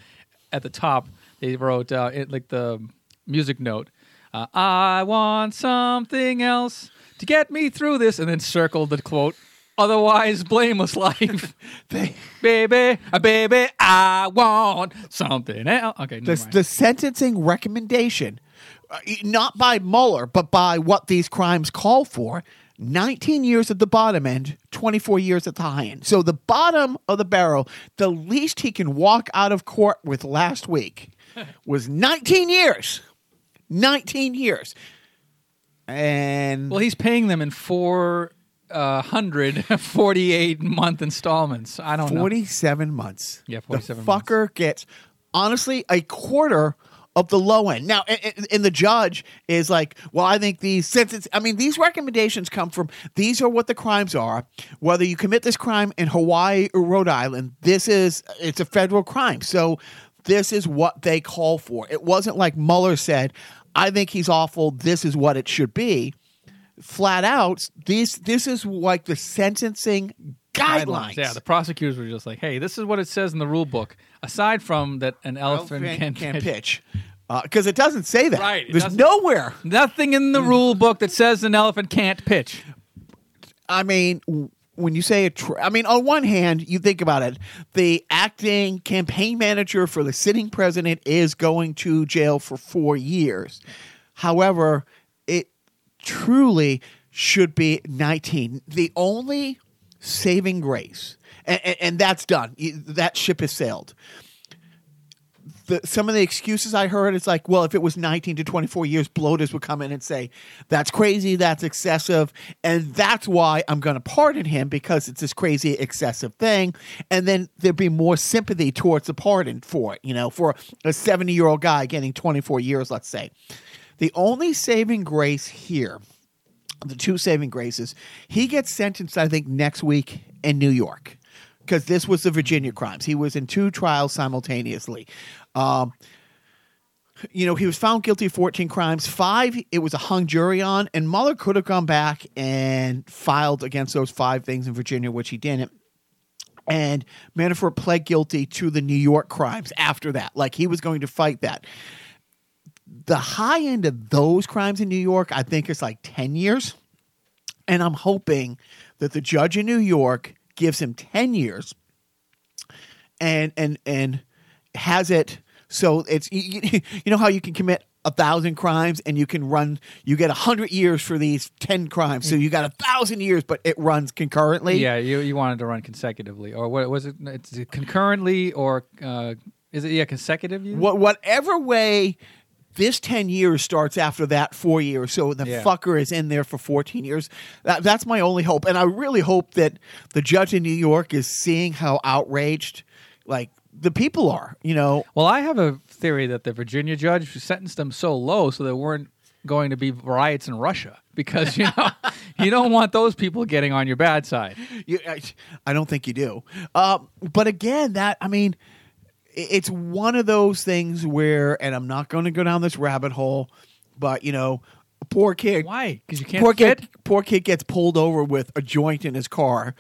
at the top they wrote uh, it, like the music note. Uh, I want something else to get me through this, and then circled the quote. Otherwise, blameless life, They- baby, uh, baby. I want something else. Okay, the, the sentencing recommendation, not by Mueller, but by what these crimes call for, 19 years at the bottom end, 24 years at the high end. So the bottom of the barrel, the least he can walk out of court with last week was 19 years. 19 years. And well, he's paying them in four uh, hundred forty-eight month installments. I don't know. 47 months. Yeah, 47 The fucker gets honestly a quarter of the low end. Now, and, and- the judge is like, well, I think these sentence. I mean, these recommendations come from these are what the crimes are. Whether you commit this crime in Hawaii or Rhode Island, this is it's a federal crime. So this is what they call for. It wasn't like Mueller said, I think he's awful. This is what it should be. Flat out, this this is like the sentencing guidelines. Yeah, the prosecutors were just like, "Hey, this is what it says in the rule book." Aside from that, an elephant Elephant can, can't pitch because uh, it doesn't say that. Right, There's nowhere. Nothing in the mm. rule book that says an elephant can't pitch. I mean, when you say a, tr- I mean, on one hand, you think about it. The acting campaign manager for the sitting president is going to jail for four years. However, it truly should be 19. The only saving grace, and, and, and that's done. That ship has sailed. the, some of the excuses I heard, it's like, well, if it was 19 to 24 years, Blotus would come in and say, that's crazy, that's excessive. And that's why I'm going to pardon him because it's this crazy, excessive thing. And then there'd be more sympathy towards the pardon for it, you know, for a 70 year old guy getting 24 years, let's say. The only saving grace here, the two saving graces, he gets sentenced, I think, next week in New York because this was the Virginia crimes. He was in two trials simultaneously. Um, you know, he was found guilty of 14 crimes. Five, it was a hung jury on, and Mueller could have gone back and filed against those five things in Virginia, which he didn't. And Manafort pled guilty to the New York crimes after that. Like he was going to fight that. The high end of those crimes in New York, I think, is like 10 years. And I'm hoping that the judge in New York gives him 10 years and and and has it so it's you, you know how you can commit a thousand crimes and you can run you get a hundred years for these 10 crimes so you got a thousand years but it runs concurrently Yeah, you you wanted to run consecutively, or what was it? It's concurrently, or uh, is it yeah consecutive? What, whatever way this 10 years starts after that four years so the Yeah. fucker is in there for 14 years that, that's my only hope and i really hope that the judge in new york is seeing how outraged like the people are you know Well, I have a theory that the Virginia judge sentenced them so low so there weren't going to be riots in Russia because you know you don't want those people getting on your bad side. You, I, I don't think you do. Uh, but again, that I mean, it's one of those things where, and I'm not going to go down this rabbit hole, but you know, poor kid. Why? Because you can't Poor fit. kid. Poor kid gets pulled over with a joint in his car.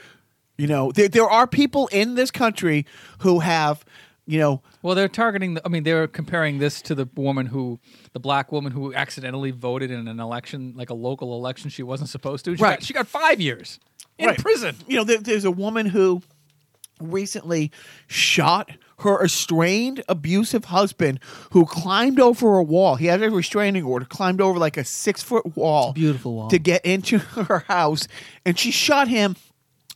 You know, there there are people in this country who have, you know, Well, they're targeting. The, I mean, they're comparing this to the woman who, the black woman who accidentally voted in an election, like a local election, she wasn't supposed to. She Right. Got, she got five years in Right. prison. you know, there, there's a woman who recently shot her estranged abusive husband who climbed over a wall. He had a restraining order, climbed over like a six foot wall. beautiful wall. To get into her house. And she shot him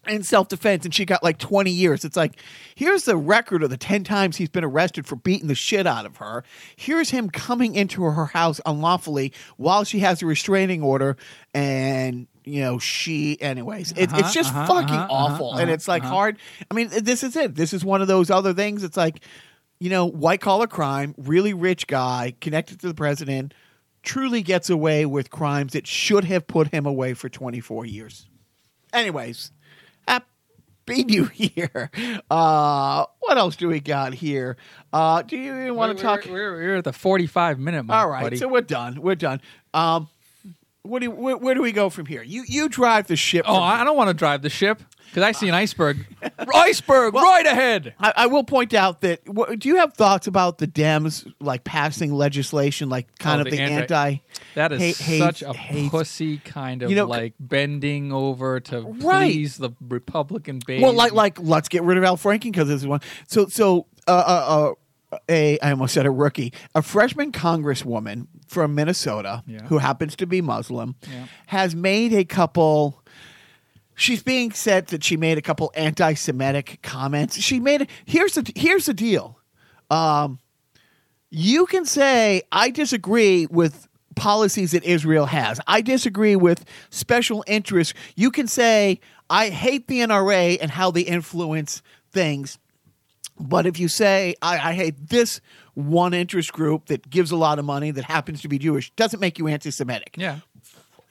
in self defense and she got like 20 years. It's like, here's the record of the 10 times he's been arrested for beating the shit out of her. Here's him coming into her house unlawfully while she has a restraining order and you know she anyways it, Uh-huh, it's just uh-huh, fucking uh-huh, awful uh-huh, and it's like uh-huh. hard i mean this is it this is one of those other things it's like you know white collar crime really rich guy connected to the president truly gets away with crimes that should have put him away for 24 years anyways happy new year uh what else do we got here uh do you even want to talk We're, we're, we're at the 45 minute mark. all right, buddy. so we're done. We're done. Um, what do you, where, where do we go from here? You you drive the ship. Oh, I don't want to drive the ship because I see an iceberg. iceberg right ahead. I, I will point out that. What, do you have thoughts about the Dems like passing legislation, like kind Oh, of the the, anti- anti? That is hate- hate- such a hate- pussy kind of You know, like bending over to Right. please the Republican base. Well, like like let's get rid of Al Franken because this is one. So so uh, uh, uh, a I almost said a rookie, a freshman congresswoman from Minnesota Yeah. who happens to be Muslim Yeah. has made a couple. She's being said that she made a couple anti-Semitic comments. She made it. Here's the here's the deal. Um, you can say I disagree with policies that Israel has. I disagree with special interests. You can say I hate the NRA and how they influence things. But if you say I, I hate this one interest group that gives a lot of money that happens to be Jewish, doesn't make you anti-Semitic yeah,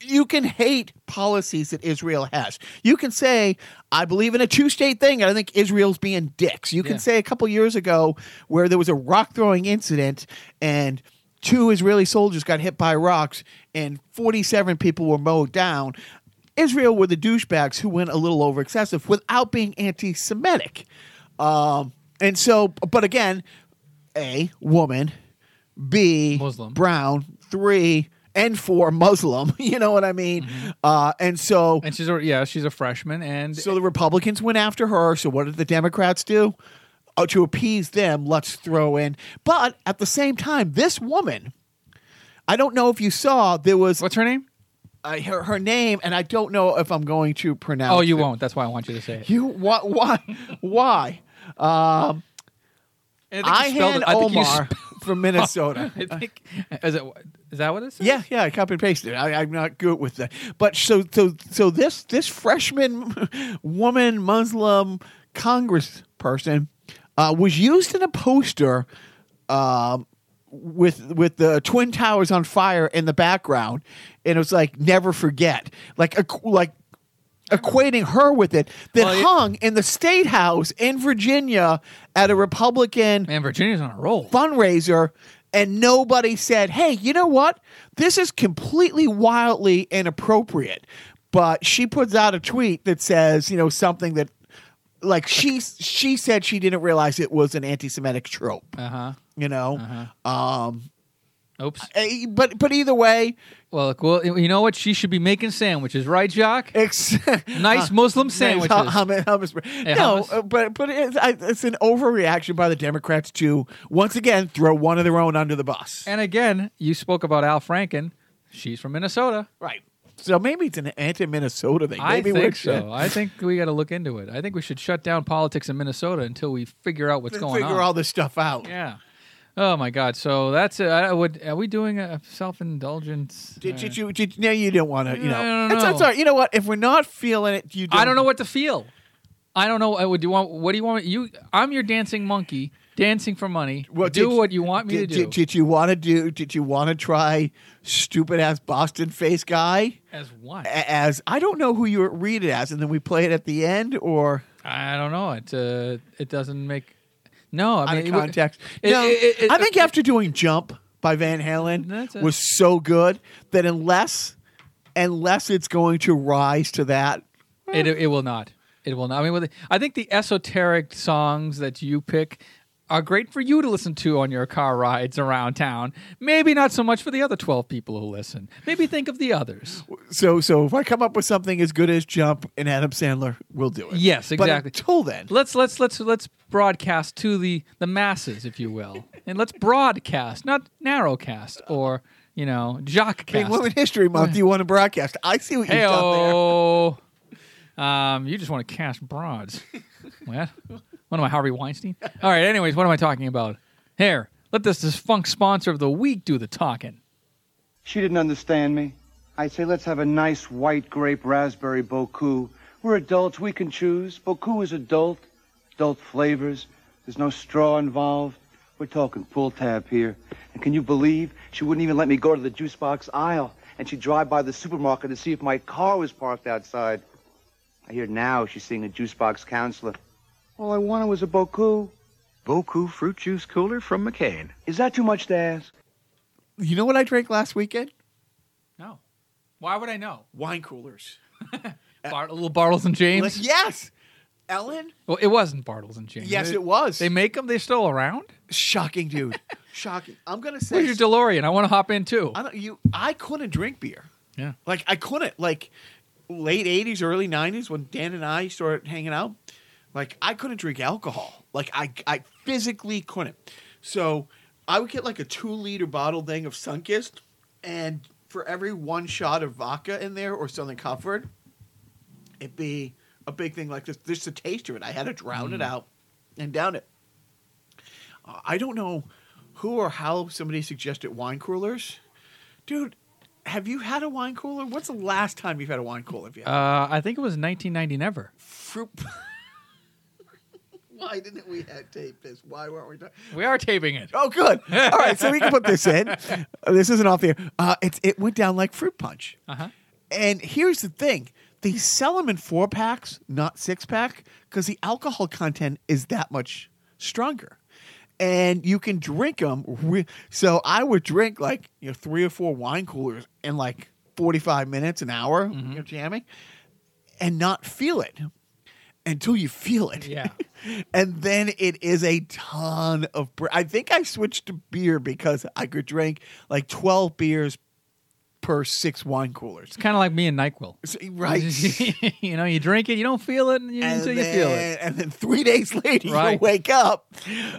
you can hate policies that Israel has. You can say, I believe in a two state thing, and I think Israel's being dicks. You can Yeah. say a couple years ago where there was a rock throwing incident and two Israeli soldiers got hit by rocks and 47 people were mowed down. Israel were the douchebags who went a little over excessive without being anti Semitic. Um, and so, but again, A, woman, B, Muslim. brown, three, and four, Muslim. You know what I mean? Uh, and so, and she's a, yeah, she's a freshman, and so the Republicans went after her. So what did the Democrats do? Oh, to appease them, let's throw in. But at the same time, this woman, I don't know if you saw, there was what's her name? uh, her, her name, and I don't know if I'm going to pronounce. Oh, you it. won't. That's why I want you to say it. You why why why? Um, I think you spelled Ihan it- I think Omar from Minnesota. I think is it is that what it says? Yeah, yeah, I copy and pasted it. I, I'm not good with that. But so, so, so this this freshman woman Muslim Congressperson uh, was used in a poster um, with with the twin towers on fire in the background, and it was like never forget, like equ- like equating her with it that Well, it- hung in the state house in Virginia at a Republican Man, Virginia's on a roll. fundraiser and nobody said, "Hey, you know what? This is completely wildly inappropriate." But she puts out a tweet that says, you know, something that like she she said she didn't realize it was an anti-Semitic trope, Uh huh. you know. Um Oops. but but either way, Well, look, well, you know what? She should be making sandwiches, right, Jock? ex- Nice Muslim sandwiches. Hum- hummus- hummus- Hey, no, hummus. uh, but but it's, I, it's an overreaction by the Democrats to once again throw one of their own under the bus. And again, you spoke about Al Franken. She's from Minnesota. Right. So maybe it's an anti-Minnesota thing. I think so. I think we got to look into it. I think we should shut down politics in Minnesota until we figure out what's going figure on. Figure all this stuff out. yeah. Oh my God! So that's it. I would. Are we doing a self-indulgence? Did, Uh, did you? Did, no, you didn't want to. You know, I don't It's, know. it's right. You know what? If we're not feeling it, you. Don't, I don't know what to feel. I don't know. I would do you want. What do you want? You. I'm your dancing monkey, dancing for money. Well, do did- what you want me Did, to do. did, did you want to do? Did you want to try stupid ass Boston face guy? As what? As I don't know who you read it as, and then we play it at the end, or I don't know. It. Uh, it doesn't make. No, I out mean of context. it- no, it- it- I think uh, after doing "Jump" by Van Halen was so good that unless unless it's going to rise to that, It, it will not. It will not. I mean, I think the esoteric songs that you pick are great for you to listen to on your car rides around town. Maybe not so much for the other 12 people who listen. Maybe think of the others. So so if I come up with something as good as Jump and Adam Sandler, we'll do it. Yes, But exactly. until then, Let's let's let's let's broadcast to the the masses, if you will, and let's broadcast, not narrowcast or you know jock cast. Women History Month, you want to broadcast. I see what you've Hey, done there. oh, um, you just want to cast broads. what? What am I, Harvey Weinstein? All right. Anyways, what am I talking about? Here, let this defunct sponsor of the week do the talking. She didn't understand me. I say let's have a nice white grape raspberry Boku. We're adults, we can choose. Boku is adult, adult flavors. There's no straw involved. We're talking pull tab here. And can you believe she wouldn't even let me go to the juice box aisle? And she'd drive by the supermarket to see if my car was parked outside. I hear now she's seeing a juice box counselor. All I wanted was a Boku. Boku fruit juice cooler from McCain. Is that too much to ask? You know what I drank last weekend? No. Why would I know? Wine coolers. Bar- little Bartles and James. Like, yes. Ellen? Well, it wasn't Bartles and James. Yes, They- it was. They make them. They're still around. Shocking, dude. Shocking. I'm gonna say Where's your DeLorean? I want to hop in too. I don't you I couldn't drink beer. Yeah. Like I couldn't. Like late eighties, early nineties, when Dan and I started hanging out, like I couldn't drink alcohol. Like I I physically couldn't. So I would get like a two liter bottle thing of Sunkist, and for every one shot of vodka in there or something Comfort, it'd be a big thing like this. Just the taste of it. I had to drown it out and down it. Uh, I don't know who or how somebody suggested wine coolers. Dude, have you had a wine cooler? What's the last time you've had a wine cooler? Have you Uh, I think it was 1990. Never. fruit? Why didn't we have tape this? Why weren't we? talking? We are taping it. Oh, good. All right, so we can put this in. This isn't off the air. Uh, it's it went down like fruit punch. Uh huh. And here's the thing: they sell them in four packs, not six pack, because the alcohol content is that much stronger, and you can drink them. So I would drink like you know three or four wine coolers in like forty five minutes, an hour, you know, jamming, and not feel it until you feel it. Yeah. and then it is a ton of. Br- I think I switched to beer because I could drink like twelve beers per six wine coolers. It's kind of like me and Nyquil. Right. you know, you drink it, you don't feel it you- until then, you feel it. And then three days later, you wake up.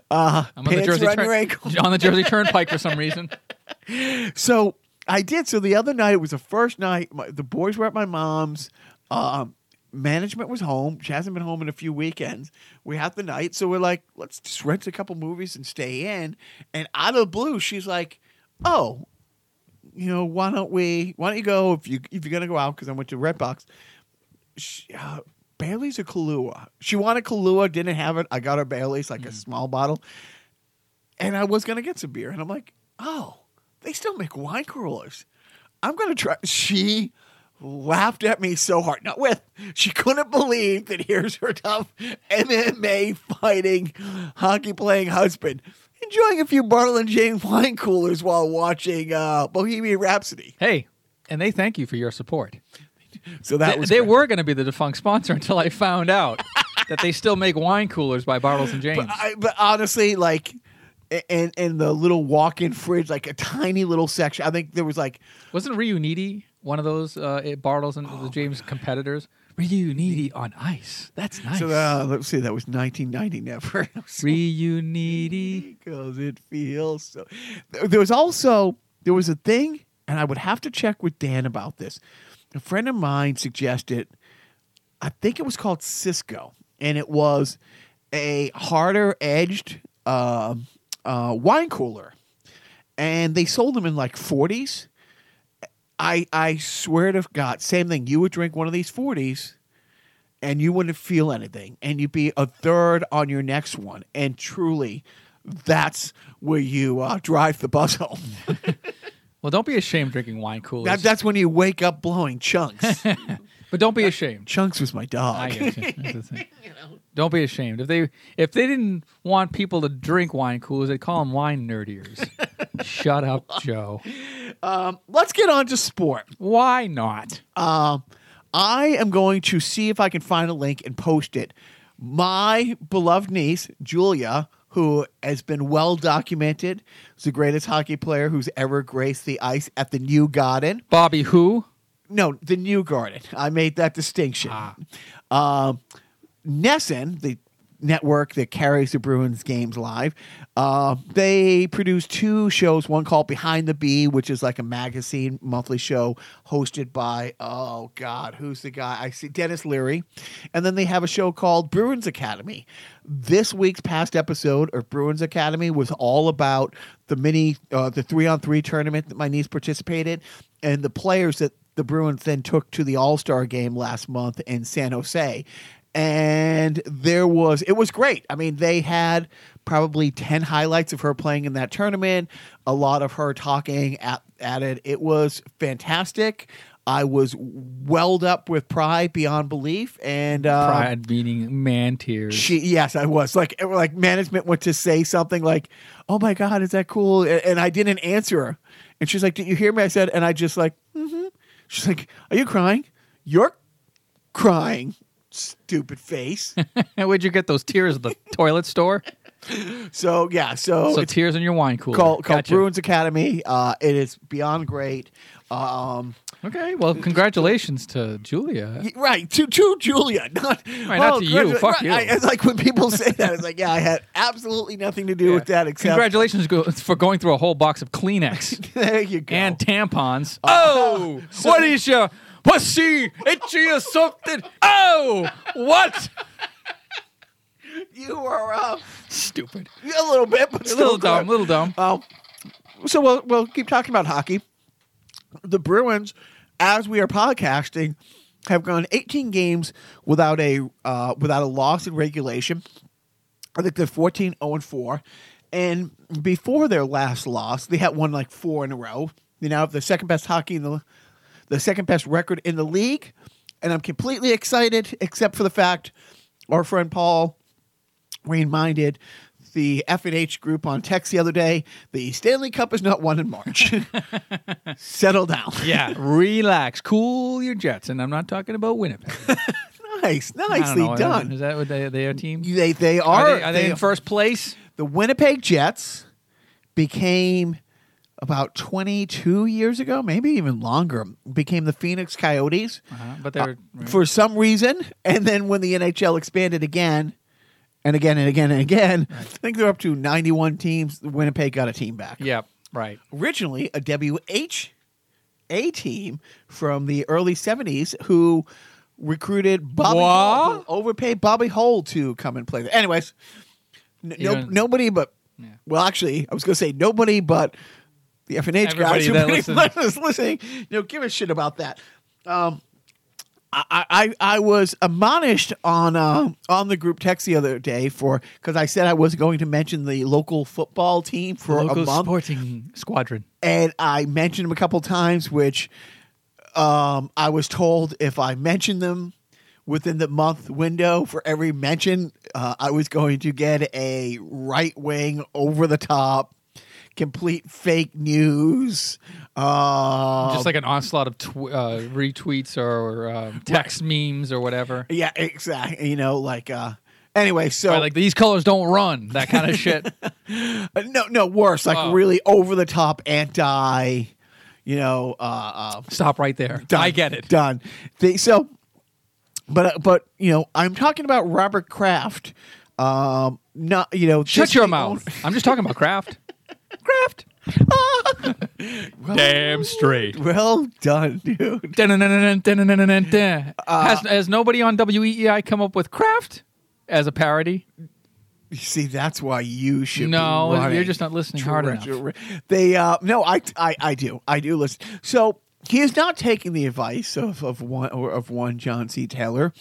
Uh, I'm on the Jersey Turn- ankle. on the Jersey Turnpike for some reason. So I did. So the other night, it was the first night. My, the boys were at my mom's. Um, management was home. She hasn't been home in a few weekends. We have the night, so we're like, let's just rent a couple movies and stay in. And out of the blue, she's like, "Oh, you know, why don't we? Why don't you go if you if you're gonna go out? Because I went to Redbox. She, uh, Bailey's a Kahlua. She wanted Kahlua, didn't have it. I got her Bailey's, like a small bottle. And I was gonna get some beer, and I'm like, oh, they still make wine coolers. I'm gonna try. She laughed at me so hard. Not with. She couldn't believe that here's her tough MMA fighting, hockey playing husband enjoying a few Bartle and Jane wine coolers while watching uh, Bohemian Rhapsody. Hey, and they thank you for your support. So that They, was they great. were going to be the defunct sponsor until I found out that they still make wine coolers by Bartles and James. But, I, but honestly, like. In, in the little walk-in fridge, like a tiny little section. I think there was like Wasn't Riunite one of those uh, it- Bartles and the James competitors? Riunite on ice. That's nice. so. Uh, let's see, that was 1990. Never. Riunite. because it feels so. There was also there was a thing, and I would have to check with Dan about this. A friend of mine suggested, I think it was called Cisco, and it was a harder edged uh, uh, wine cooler, and they sold them in like forties. I I swear to God, same thing. You would drink one of these forties and you wouldn't feel anything, and you'd be a third on your next one, and truly, that's where you uh, drive the bus home. Well, don't be ashamed drinking wine coolers. that, that's when you wake up blowing chunks. but don't be ashamed. chunks was my dog. I get you. That's the thing. Don't be ashamed. If they if they didn't want people to drink wine coolers, they'd call them wine nerdiers. Shut up, Joe. Let's get on to sport. Why not? Um, I am going to see if I can find a link and post it. My beloved niece, Julia, who has been well documented, is the greatest hockey player who's ever graced the ice at the New Garden. Bobby who? No, the New Garden. I made that distinction. Um, NESN, the network that carries the Bruins games live, uh, they produce two shows. One called Behind the B, which is like a magazine monthly show hosted by oh god, who's the guy? I see Denis Leary, and then they have a show called Bruins Academy. This week's past episode of Bruins Academy was all about the mini, uh, the three on three tournament that my niece participated, and the players that the Bruins then took to the All Star game last month in San Jose. And there was, it was great. I mean, they had probably 10 highlights of her playing in that tournament, a lot of her talking at, at it. It was fantastic. I was welled up with pride beyond belief. And uh, Pride meaning man tears. she, yes, I was like, like management went to say something like, "Oh my god, is that cool?" And, and I didn't answer her, and she's like, "Did you hear me?" I said, and I just like, mm-hmm. she's like, "Are you crying? You're crying, stupid face." Where'd you get those tears at the toilet store? so yeah, so, So tears in your wine cooler. called, called Gotcha. Bruins Academy. Uh, it is beyond great. Um, Okay, well, congratulations to Julia. right to to Julia, not Right, not to you. Fuck Right, you. I- it's like when people say that, it's like, yeah, I had absolutely nothing to do with that except Congratulations for going through a whole box of Kleenex there you go. and tampons. Oh, what is your pussy itchy or something? Oh, what? you are uh, Stupid. a little bit, but A still little good. dumb, little dumb. Um, so we'll we'll keep talking about hockey. The Bruins, as we are podcasting, have gone 18 games without a uh, without a loss in regulation. I think they're 14 0 and 4. And before their last loss, they had won like four in a row. They now have the second best hockey in the the second best record in the league. And I'm completely excited, except for the fact our friend Paul reminded the F&H group on text the other day the Stanley Cup is not won in March. Settle down. Yeah, relax, cool your jets, and I'm not talking about Winnipeg. Nice, nicely know, done. Is that what they they are team? They they are, Are they, are they in first place? the Winnipeg Jets became about 22 years ago, maybe even longer, became the Phoenix Coyotes Uh-huh, but they're for some reason. And then when the NHL expanded again and again and again and again, I think they're up to 91 teams. Winnipeg got a team back. Yep, right. Originally a WHA team from the early 70s who recruited Bobby overpaid Bobby Hull to come and play there. Anyways, n- no, nobody but Yeah. well, actually, I was going to say nobody but the F and H guys who pretty much is listening. You know, give a shit about that. Um, I, I I was admonished on uh, on the group text the other day for because I said I was going to mention the local football team for a month, sporting squadron. and I mentioned them a couple times, which um, I was told if I mentioned them within the month window for every mention, uh, I was going to get a right wing, over the top, complete fake news. Uh, Just like an onslaught of tw- uh, retweets or um, text memes or whatever. yeah, exactly. You know, like uh, anyway. So Right, like these colors don't run, that kind of shit. Uh, no, no, worse. Like Oh. really over the top anti. You know, uh, uh, Stop right there. Done. I get it. Done. They, so, but uh, but you know, I'm talking about Robert Kraft. Um, not you know, Shut your mouth. own- I'm just talking about craft. Craft. Damn straight. well done, dude. Dun-dun-dun-dun, has, has nobody on WEEI come up with craft as a parody? You see, that's why you should. No, you're just not listening hard enough. They uh, no, I, I I do, I do listen. So he is not taking the advice of of one or of one John C. Taylor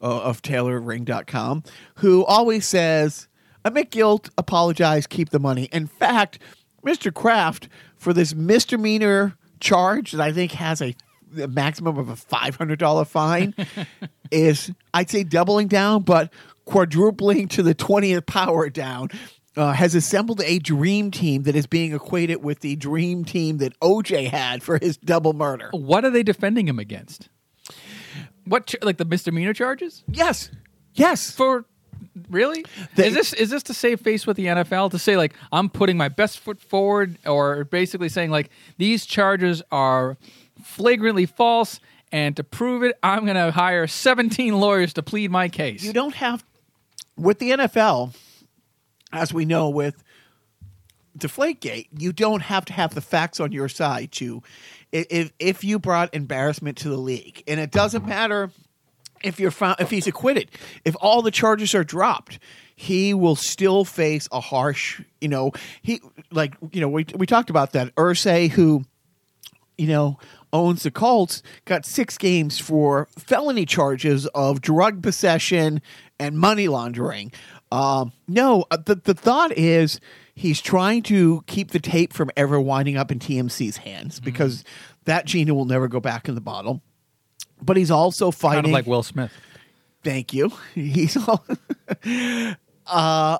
uh, of TaylorRing.com, who always says, "Admit guilt, apologize, keep the money." In fact, Mr. Kraft for this misdemeanor charge that I think has a the maximum of a five hundred dollar fine is I'd say doubling down, but quadrupling to the twentieth power down. Uh, has assembled a dream team that is being equated with the dream team that OJ had for his double murder. What are they defending him against? What, ch- like the misdemeanor charges? Yes, yes. For really? They- is this is this to save face with the NFL to say like I'm putting my best foot forward, or basically saying like these charges are flagrantly false, and to prove it, I'm going to hire 17 lawyers to plead my case. You don't have with the NFL, as we know with Deflategate, you don't have to have the facts on your side to if if you brought embarrassment to the league, and it doesn't matter if you're found if he's acquitted, if all the charges are dropped, he will still face a harsh, you know, he like you know we we talked about that Irsay who you know, owns the Colts, got six games for felony charges of drug possession and money laundering. Um, no, uh, the the thought is he's trying to keep the tape from ever winding up in TMZ's hands because that genie will never go back in the bottle. But he's also fighting. Kind of like Will Smith. Thank you. He's all. uh,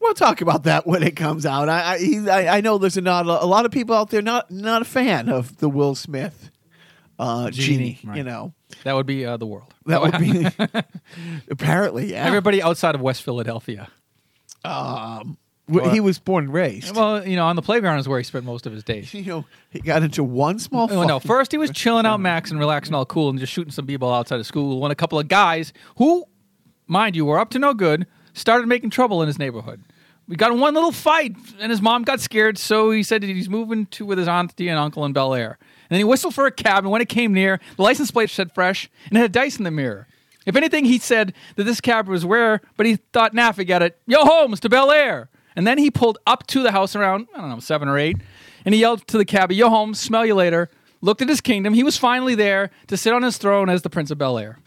we'll talk about that when it comes out. I I, he, I, know there's a not a lot of people out there not not a fan of the Will Smith uh, genie. Genie, right. You know That would be uh, the world. that would be apparently yeah. Everybody outside of West Philadelphia. Wh- he was born and raised. Well, you know, on the playground is where he spent most of his days. you know, he got into one small. Oh, no, first he was chilling out, max, and relaxing, all cool, and just shooting some b-ball outside of school. When a couple of guys, who, mind you, were up to no good, started making trouble in his neighborhood. We got in one little fight, and his mom got scared, so he said that he's moving to with his auntie and uncle in Bel Air. And then he whistled for a cab, and when it came near, the license plate said fresh, and it had dice in the mirror. If anything, he said that this cab was rare, but he thought, naffy forget it. Yo, Holmes to Bel Air. And then he pulled up to the house around, I don't know, seven or eight, and he yelled to the cabbie, Yo, home, smell you later. Looked at his kingdom. He was finally there to sit on his throne as the Prince of Bel Air.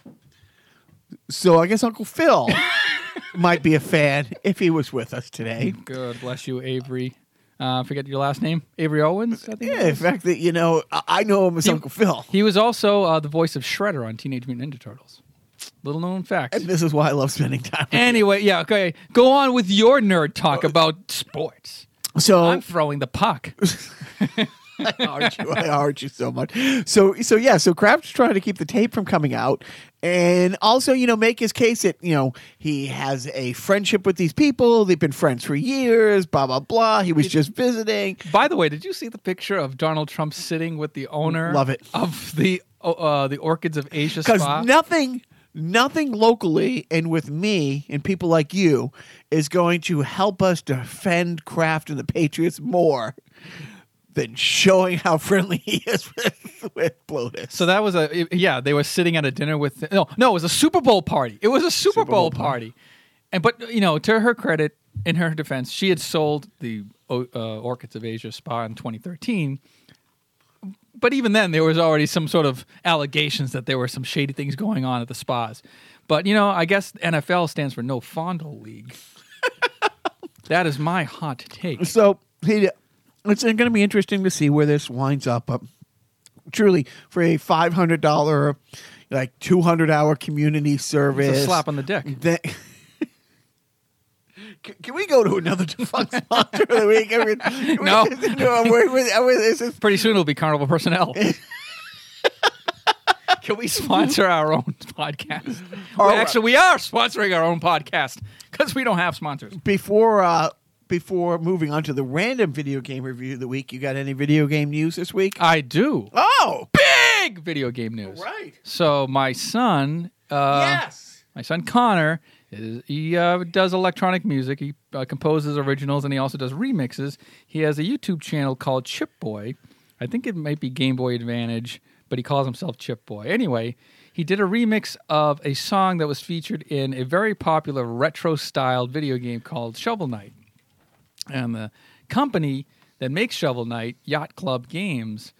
So I guess Uncle Phil might be a fan if he was with us today. Good, bless you, Avery. Uh, forget your last name, Avery Owens. I think. Yeah, the fact, that you know, I know him as Uncle Phil, He was also uh, the voice of Shredder on Teenage Mutant Ninja Turtles. Little known fact. and this is why I love spending time. Anyway, yeah, okay. Go on with your nerd talk about sports. So I'm throwing the puck. I heart you. I heart you so much. So so yeah. So Kraft's trying to keep the tape from coming out, and also you know make his case that you know he has a friendship with these people. They've been friends for years. Blah blah blah. He was just visiting. By the way, did you see the picture of Donald Trump sitting with the owner Love it. of the uh, the Orchids of Asia Because nothing, nothing locally and with me and people like you is going to help us defend Kraft and the Patriots more than showing how friendly he is with, with Blotus. So that was a yeah. They were sitting at a dinner with no no. It was a Super Bowl party. It was a Super, Bowl, Bowl party. And but you know, to her credit, in her defense, she had sold the uh, Orchids of Asia spa in 2013. But even then, there was already some sort of allegations that there were some shady things going on at the spas. But you know, I guess NFL stands for No Fondle League. that is my hot take. So he, it's going to be interesting to see where this winds up. But truly, for a five hundred dollar, like two hundred hour community service, It's a slap on the dick. that- Can- Can we go to another defunct sponsor of the week? I mean, No. no. We're, we're, we're, this is Pretty soon it'll be Carnival Personnel. Can we sponsor our own podcast? Well, right. actually, we are sponsoring our own podcast because we don't have sponsors. before uh, before moving on to the random video game review of the week. You got any video game news this week? I do. Oh, Big video game news. right. So my son, uh, yes. my son Connor, he uh, does electronic music. He uh, composes originals and he also does remixes. He has a YouTube channel called Chip Boy. I think it might be Game Boy Advantage, but he calls himself Chip Boy. Anyway, he did a remix of a song that was featured in a very popular retro-styled video game called Shovel Knight. And the company that makes Shovel Knight, Yacht Club Games,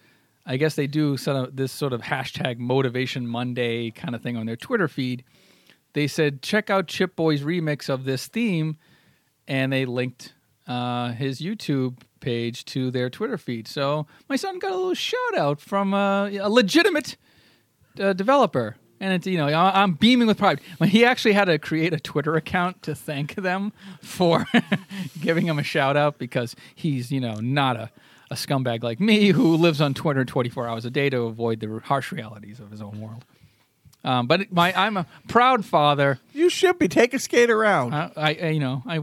I guess they do sort of this sort of hashtag Motivation Monday kind of thing on their Twitter feed. They said, check out Chip Boy's remix of this theme, and they linked uh, his YouTube page to their Twitter feed. So my son got a little shout out from uh, a legitimate uh, developer. And it's, you know, I'm beaming with pride. He actually had to create a Twitter account to thank them for giving him a shout out because he's, you know, not a, a scumbag like me who lives on Twitter 24 hours a day to avoid the harsh realities of his own world. Um, but my, I'm a proud father. You should be. Take a skate around. I, I, I- you know, I,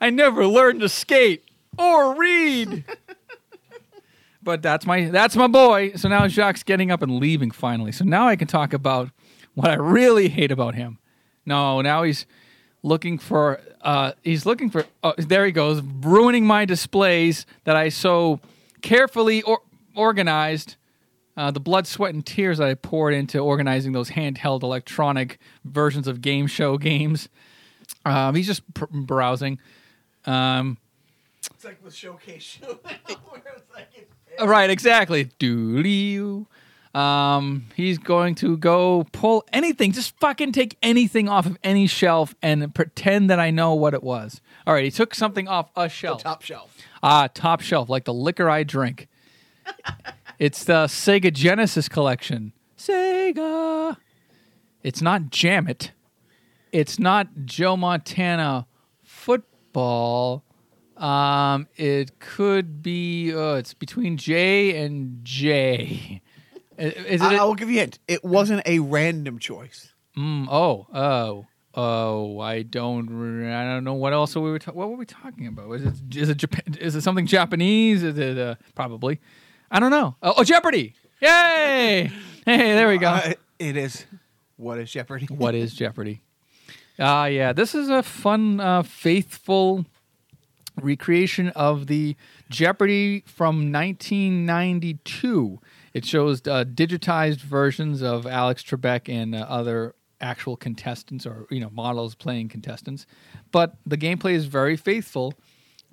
I never learned to skate or read. but that's my that's my boy. So now Jacques getting up and leaving finally. So now I can talk about what I really hate about him. No, now he's looking for uh he's looking for oh, there he goes ruining my displays that I so carefully or, organized uh, the blood, sweat, and tears that I poured into organizing those handheld electronic versions of game show games. Um, he's just pr- browsing. Um, It's like the showcase show. right, exactly. Doodoo. Um, he's going to go pull anything, just fucking take anything off of any shelf and pretend that I know what it was. All right, he took something off a shelf. Top shelf. Ah, top shelf, like the liquor I drink. it's the Sega Genesis collection. Sega. It's not Jam It. It's not Joe Montana football. Um, it could be. Uh, it's between J and J. Is it? I, will give you a hint. It wasn't a random choice. Mm, oh, oh, oh! I don't. re- I don't know what else we were. Ta- what were we talking about? Is it? Is it Japan? Is it something Japanese? Is it uh, probably? I don't know. Oh, oh, Jeopardy! Yay! Hey, there we go. Uh, it is. What is Jeopardy? what is Jeopardy? Ah, yeah. This is a fun, uh, faithful recreation of the Jeopardy from 1992. It shows uh, digitized versions of Alex Trebek and uh, other actual contestants or you know models playing contestants, but the gameplay is very faithful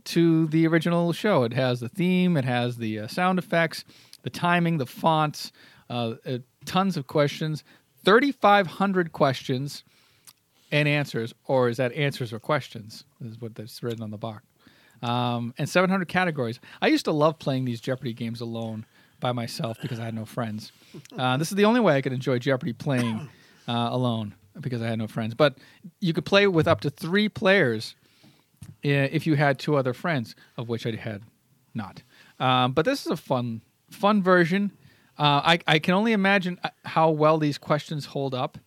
to the original show. It has the theme, it has the uh, sound effects, the timing, the fonts, uh, uh, tons of questions, 3,500 questions and answers, or is that answers or questions? Is what that's written on the box. Um, and 700 categories. I used to love playing these Jeopardy games alone by myself because I had no friends. Uh, this is the only way I could enjoy Jeopardy playing uh, alone because I had no friends. But you could play with up to three players if you had two other friends, of which I had not. Um, but this is a fun, fun version. Uh, I I can only imagine uh, how well these questions hold up.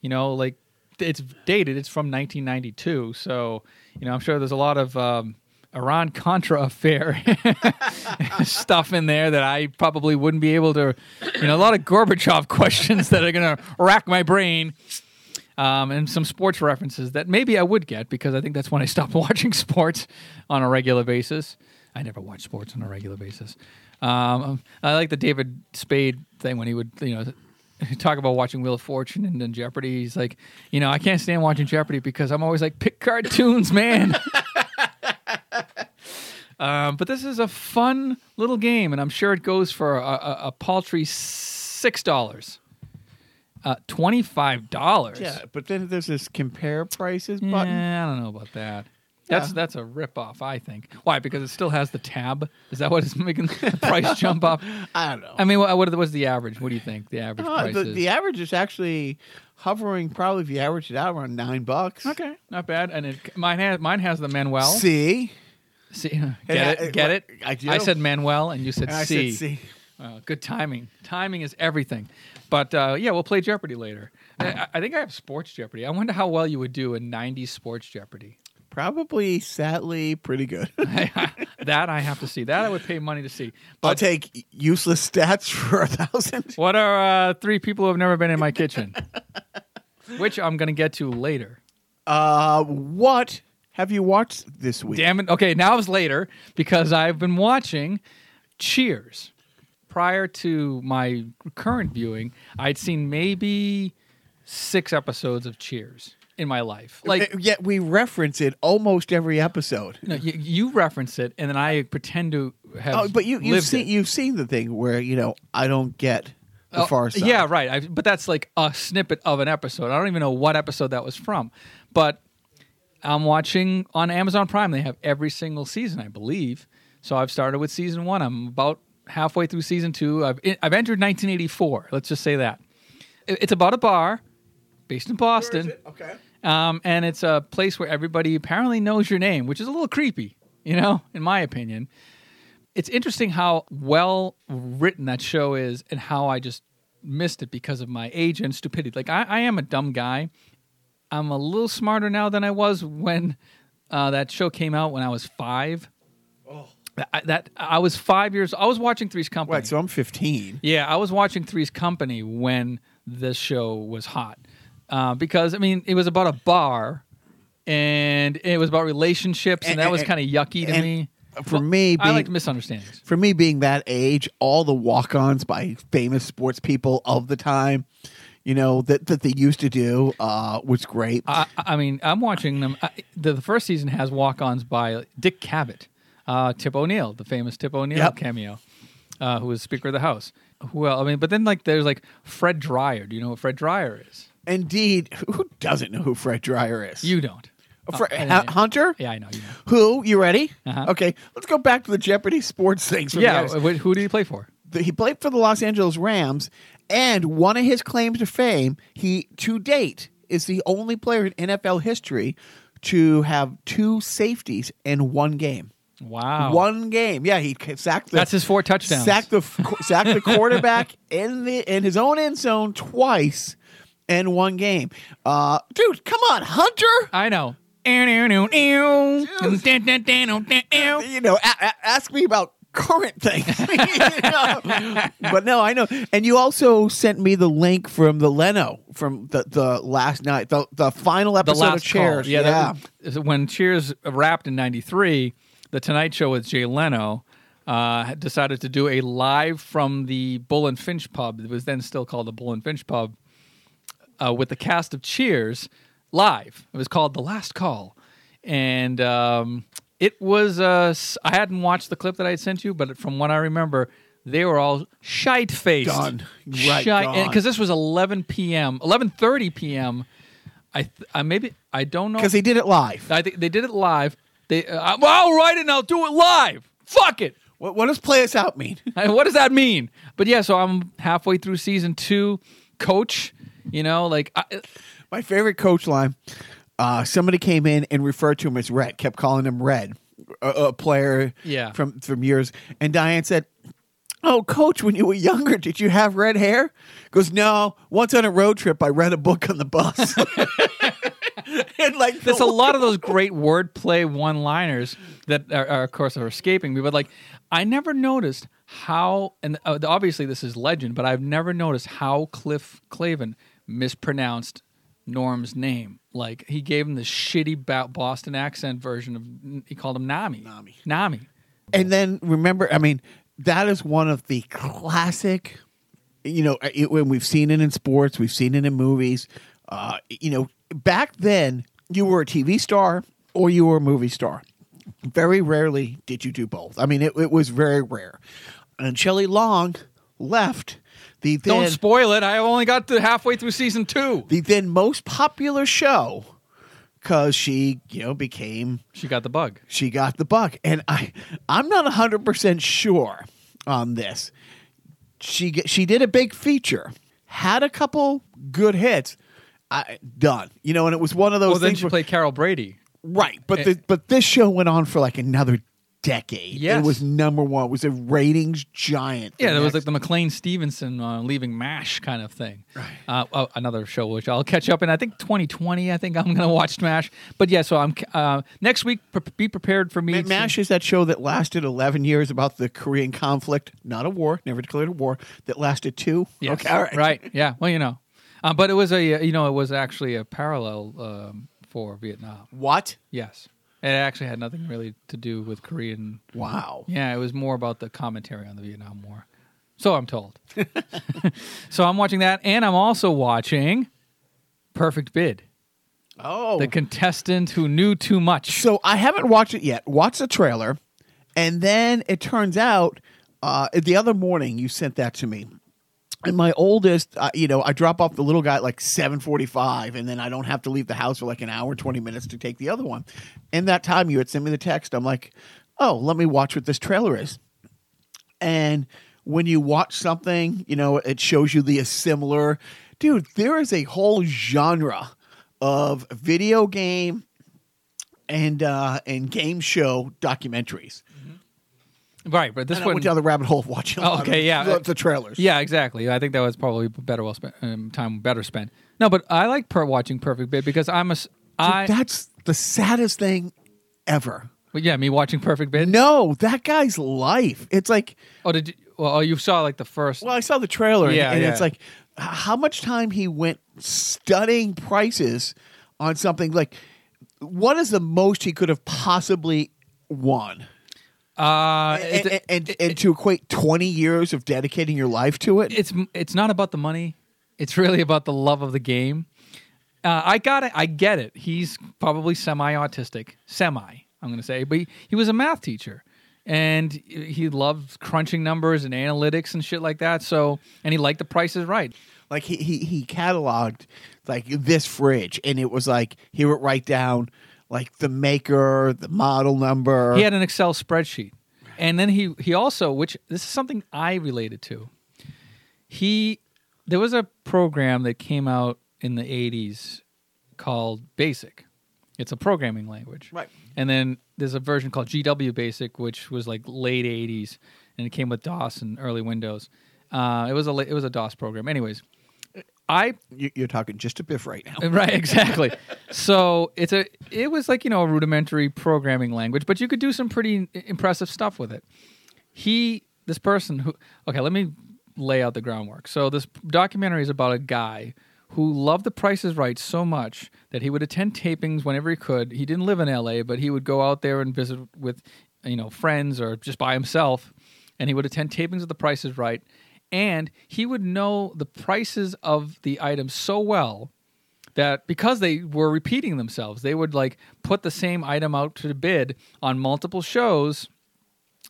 You know, like it's dated. It's from 1992, so you know I'm sure there's a lot of um, Iran Contra affair stuff in there that I probably wouldn't be able to. You know, a lot of Gorbachev questions that are going to rack my brain um, and some sports references that maybe I would get because I think that's when I stopped watching sports on a regular basis. I never watched sports on a regular basis. Um, I like the David Spade thing when he would, you know, talk about watching Wheel of Fortune and then Jeopardy. He's like, you know, I can't stand watching Jeopardy because I'm always like, pick cartoons, man. um, but this is a fun little game, and I'm sure it goes for a, a, a paltry six dollars. Uh, Twenty five dollars. Yeah, but then there's this compare prices button. Yeah, I don't know about that. That's Yeah. that's a ripoff, I think. Why? Because it still has the tab. Is that what is making the price jump up? I don't know. I mean, what, what was the average? What do you think the average Uh, price the, is? the average is actually hovering. Probably if you average it out around nine bucks. okay, not bad. And it, mine has mine has the Manuel. See, See, get it? it- Get it? I do. I said Manuel, and you said and I C. said see. Uh, good timing. Timing is everything. But uh, yeah, we'll play Jeopardy later. I, I think I have sports Jeopardy. I wonder how well you would do in '90s sports Jeopardy. Probably, sadly, pretty good. that I have to see. That I would pay money to see. But I'll take useless stats for a thousand. what are uh, three people who have never been in my kitchen? Which I'm going to get to later. Uh, what have you watched this week? Damn it. Okay, now it's later because I've been watching Cheers. Prior to my current viewing, I'd seen maybe six episodes of Cheers in my life. Like, yet we reference it almost every episode. no, you, you reference it, and then I pretend to have. Oh, but you you've seen it. you've seen the thing where you know I don't get the Oh, far side. Yeah, right. I, but that's like a snippet of an episode. I don't even know what episode that was from. But I'm watching on Amazon Prime. They have every single season, I believe. So I've started with season one. I'm about halfway through season two. I've I've entered 1984. Let's just say that. It's about a bar based in Boston. Okay. Um, and it's a place where everybody apparently knows your name, which is a little creepy, you know, in my opinion. It's interesting how well written that show is and how I just missed it because of my age and stupidity. Like, I, I am a dumb guy. I'm a little smarter now than I was when uh, that show came out when I was five. I, that I was five years. I was watching Three's Company. Right. So I'm 15. Yeah, I was watching Three's Company when this show was hot. Uh, because, I mean, it was about a bar and it was about relationships, and, And- that was kind of yucky to and me. for me, I being- like misunderstandings. For me, being that age, all the walk-ons by famous sports people of the time, you know that that they used to do, uh, was great. I, I mean, I'm watching them. I, the, the first season has walk ons by Dick Cavett, uh, Tip O'Neill, the famous Tip O'Neill Yep. cameo. uh, who was Speaker of the House. Well. I mean, but then like there's like Fred Dryer. Do you know what Fred Dryer is? Indeed, who doesn't know who Fred Dryer is? You don't. Fre- I- I- Hunter? Yeah, I know. You know. Who? You ready? Uh-huh. Okay, let's go back to the Jeopardy sports things. from Yeah. who did he play for? he played for the Los Angeles Rams, and one of his claims to fame, he to date is the only player in NFL history to have two safeties in one game. Wow. One game, yeah, he sacked. The, That's his four touchdowns. Sacked the sacked the quarterback in the in his own end zone twice in one game. Uh, dude, come on, Hunter. I know. you know, a- a- ask me about current things. But no, I know. And you also sent me the link from the Leno from the, the last night, the, the final The episode last of Cheers. Call. Yeah. that when Cheers wrapped in '93, the Tonight Show with Jay Leno uh, decided to do a live from the Bull and Finch pub. It was then still called the Bull and Finch pub uh, with the cast of Cheers live. It was called The Last Call, and um, it was. Uh, I hadn't watched the clip that I had sent you, but from what I remember, they were all shite faced. Done. Right. Because this was 11 p.m., 11:30 p.m. I, th- I maybe I don't know because they did it live. I think they did it live. They uh, well, I'll write it and I'll do it live. Fuck it. What, what does play us out mean? what does that mean? But yeah, so I'm halfway through season two. Coach, you know, like I, My favorite coach line. Uh, somebody came in and referred to him as Red, kept calling him Red, a, a player Yeah. from from years. And Diane said, "Oh, coach, when you were younger, did you have red hair?" Goes, "No. Once on a road trip, I read a book on the bus." and like there's a lot of those great wordplay one-liners that are, are, of course are escaping me. But like, I never noticed how, and uh, obviously this is legend, but I've never noticed how Cliff Clavin mispronounced Norm's name. Like he gave him the shitty Boston accent version of he called him Nami. Nami. Nami. And then remember, I mean, that is one of the classic. You know, it, when we've seen it in sports, we've seen it in movies. Uh, you know, back then you were a TV star or you were a movie star. Very rarely did you do both. I mean, it, it was very rare. And Shelley Long left the then Don't spoil it. I only got to halfway through season two. the then most popular show because she you know became She got the bug. she got the bug and i i'm not 100% sure on this she she did a big feature had a couple good hits I, done you know and it was one of those Well, then she where- played Carol Brady. right but the, but this show went on for like another decade Yes. it was number one it was a ratings giant the Yeah, there was like the McLean Stevenson uh, leaving MASH kind of thing. Right. Uh, oh, another show which I'll catch up in. I think 2020. I think I'm going to watch MASH. But yeah, so I'm uh, next week. Pre- be prepared for me. Ma- MASH is that show that lasted 11 years about the Korean conflict, not a war, never declared a war, that lasted two. Yes. Okay, all right. Right. Yeah. Well, you know, uh, but it was a you know it was actually a parallel um, for Vietnam. What? Yes. It actually had nothing really to do with Korean. Wow. Yeah, it was more about the commentary on the Vietnam War. So I'm told. so I'm watching that, and I'm also watching Perfect Bid. Oh. the contestant who knew too much. so I haven't watched it yet. Watch the trailer. And then it turns out uh, the other morning you sent that to me. And my oldest, uh, you know, I drop off the little guy at like 7:45 and then I don't have to leave the house for like an hour 20 minutes to take the other one. In that time you had sent me the text. I'm like, "Oh, let me watch what this trailer is." And when you watch something, you know, it shows you the similar. Dude, there is a whole genre of video game and uh and game show documentaries. Right, but this And I one. went down the rabbit hole of watching. Oh, okay, yeah. the, the trailers. Yeah, exactly. I think that was probably better well spent um, time better spent. No, but I like per watching Perfect Bid because I'm a I that's the saddest thing ever. well, yeah me watching Perfect Bid. No, that guy's life. It's like, Oh, did you, well? Oh, you saw like the first. well, I saw the trailer, Yeah, and yeah. it's like, how much time he went studying prices on something like, what is the most he could have possibly won? Uh, and, and, and, and to equate 20 years of dedicating your life to it it's it's not about the money. It's really about the love of the game. Uh, I got it. I get it. He's probably semi autistic, semi. I'm going to say, but he, he was a math teacher, and he loved crunching numbers and analytics and shit like that. So, and he liked the prices right. Like he he he cataloged like this fridge, and it was like he would write down like the maker, the model number. He had an Excel spreadsheet, and then he he also, which this is something I related to. He there was a program that came out in the '80s called Basic. It's a programming language, Right. And then there's a version called GW Basic, which was like late '80s, and it came with DOS and early Windows. Uh, it was a it was a DOS program. Anyways, I You- You're talking just a biff right now. right exactly. So it's a it was like you know a rudimentary programming language but you could do some pretty impressive stuff with it. He this person who okay let me lay out the groundwork. So this documentary is about a guy who loved the prices right so much that he would attend tapings whenever he could. He didn't live in la but he would go out there and visit with you know friends or just by himself and he would attend tapings of the prices right and he would know the prices of the items so well that because they were repeating themselves, they would like put the same item out to bid on multiple shows,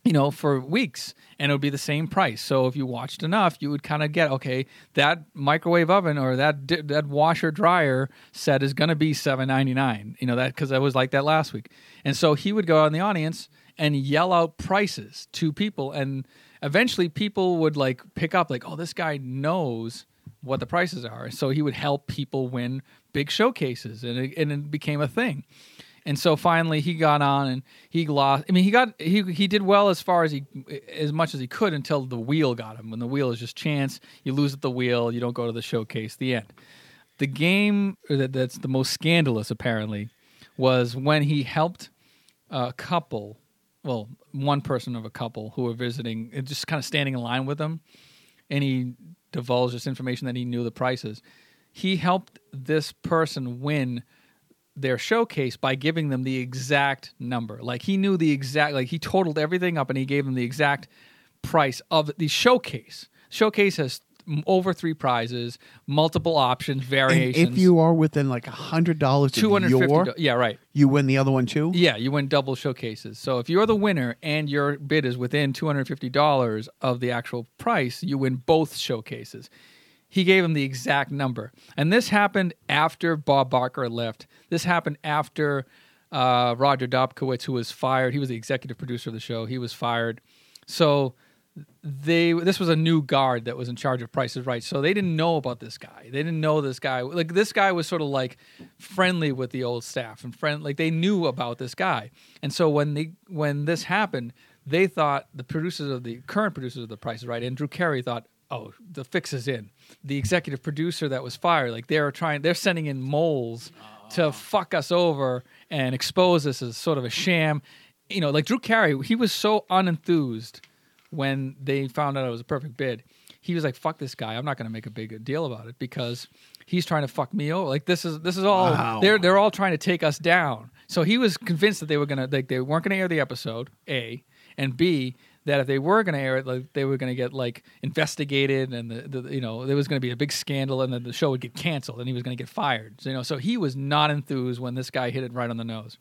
you know, for weeks, and it would be the same price. So if you watched enough, you would kind of get okay, that microwave oven or that di- that washer dryer set is going to be seven ninety nine. You know that because I was like that last week, and so he would go out in the audience and yell out prices to people, and eventually people would like pick up like, oh, this guy knows what the prices are. So he would help people win big showcases, and it, and it became a thing. And so finally, he got on and he lost. I mean, he got he he did well as far as he as much as he could until the wheel got him. When the wheel is just chance, you lose at the wheel, you don't go to the showcase. The end. The game that, that's the most scandalous apparently was when he helped a couple, well, one person of a couple who were visiting, and just kind of standing in line with them, and he divulged this information that he knew the prices. He helped this person win their showcase by giving them the exact number. Like he knew the exact, like he totaled everything up and he gave them the exact price of the showcase. Showcase has over three prizes, multiple options, And variations. if you are within like a hundred dollars two hundred fifty, yeah, right. you win the other one too. Yeah, you win double showcases. So if you're the winner and your bid is within two hundred fifty dollars of the actual price, you win both showcases. He gave him the exact number, and this happened after Bob Barker left. This happened after uh, Roger Dobkowitz, who was fired. He was the executive producer of the show. He was fired. So they this was a new guard that was in charge of prices right so they didn't know about this guy. They didn't know this guy. Like this guy was sort of like friendly with the old staff and friend like they knew about this guy. And so when they when this happened they thought the producers of the current producers of the prices right and drew carey thought oh the fix is in. The executive producer that was fired like they're trying they're sending in moles to ah. fuck us over and expose us as sort of a sham. You know like drew carey he was so unenthused when they found out it was a perfect bid, he was like, "Fuck this guy! I'm not going to make a big deal about it because he's trying to fuck me over. Like this is this is all Wow. they're they're all trying to take us down." So he was convinced that they were going to like they weren't going to air the episode A and B that if they were going to air it, like they were going to get like investigated and the, the you know there was going to be a big scandal and then the show would get canceled and he was going to get fired. So, you know, so he was not enthused when this guy hit it right on the nose.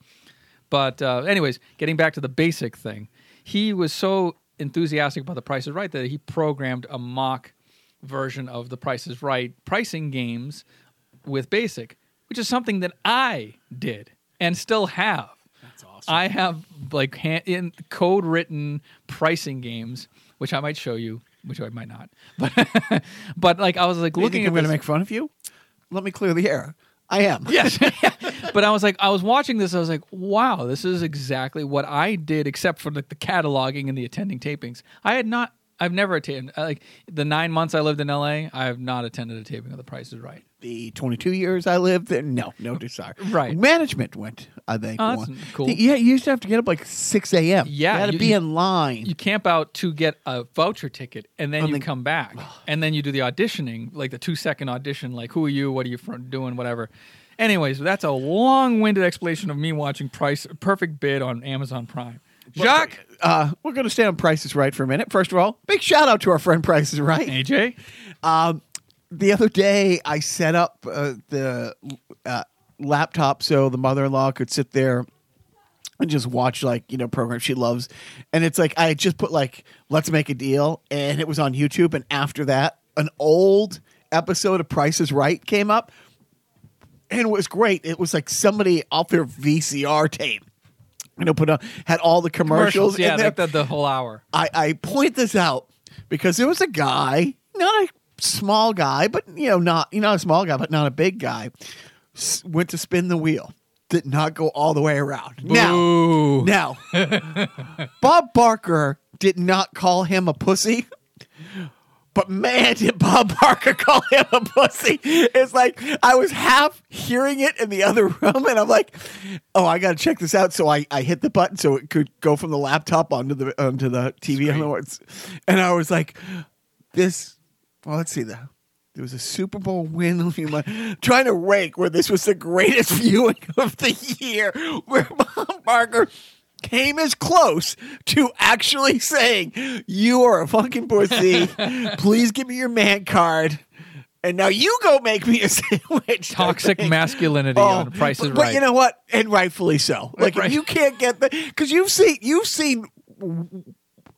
But uh, anyways, getting back to the basic thing, he was so enthusiastic about the Price is Right that he programmed a mock version of the Price is Right pricing games with Basic, which is something that I did and still have. That's awesome. I have like hand, in code written pricing games, which I might show you, which I might not. But but like I was like You looking think at I'm going to make fun of you? Let me clear the air. I am. Yes. but I was like, I was watching this. I was like, wow, this is exactly what I did, except for the, the cataloging and the attending tapings. I had not, I've never attended, uh, like the nine months I lived in LA, I have not attended a taping of The Price is Right. The 22 years I lived there, no, no desire. Right. Management went, I think. Oh, that's one. cool. Yeah, you used to have to get up like 6 a.m. Yeah, You had to you- be you- in line. You camp out to get a voucher ticket and then And you come back. And then you do the auditioning, like the two second audition, like who are you, what are you doing, whatever. Anyways, that's a long winded explanation of me watching Price Perfect Bid on Amazon Prime. Jacques, uh, we're going to stay on Prices Right for a minute. First of all, big shout out to our friend Prices Right. AJ, Um, the other day, I set up uh, the uh, laptop so the mother in law could sit there and just watch like you know programs she loves. And it's like i just put like let's make a deal and it was on youtube. And after that an old episode of price is right came up and it was great. It was like somebody off their vcr tape you know put on had all the commercials, yeah, in there. the, the whole hour. I, I point this out because there was a guy, not a small guy, but you know, not you know, a small guy, but not a big guy, s- went to spin the wheel, did not go all the way around. Now, now, Bob Barker did not call him a pussy. But man, did Bob Barker call him a pussy? It's like I was half hearing it in the other room, and I'm like, "Oh, I got to check this out." So I, I hit the button so it could go from the laptop onto the onto the TV on the words, and I was like, "This." Well, let's see. The there was a Super Bowl win. Trying to rank where this was the greatest viewing of the year, where Bob Barker came as close to actually saying, "You are a fucking pussy. Please give me your man card." And now you go make me a sandwich. Toxic masculinity oh, on Price is Oh, but, but you know what? And rightfully so. Like Right. if you can't get the because you've seen you've seen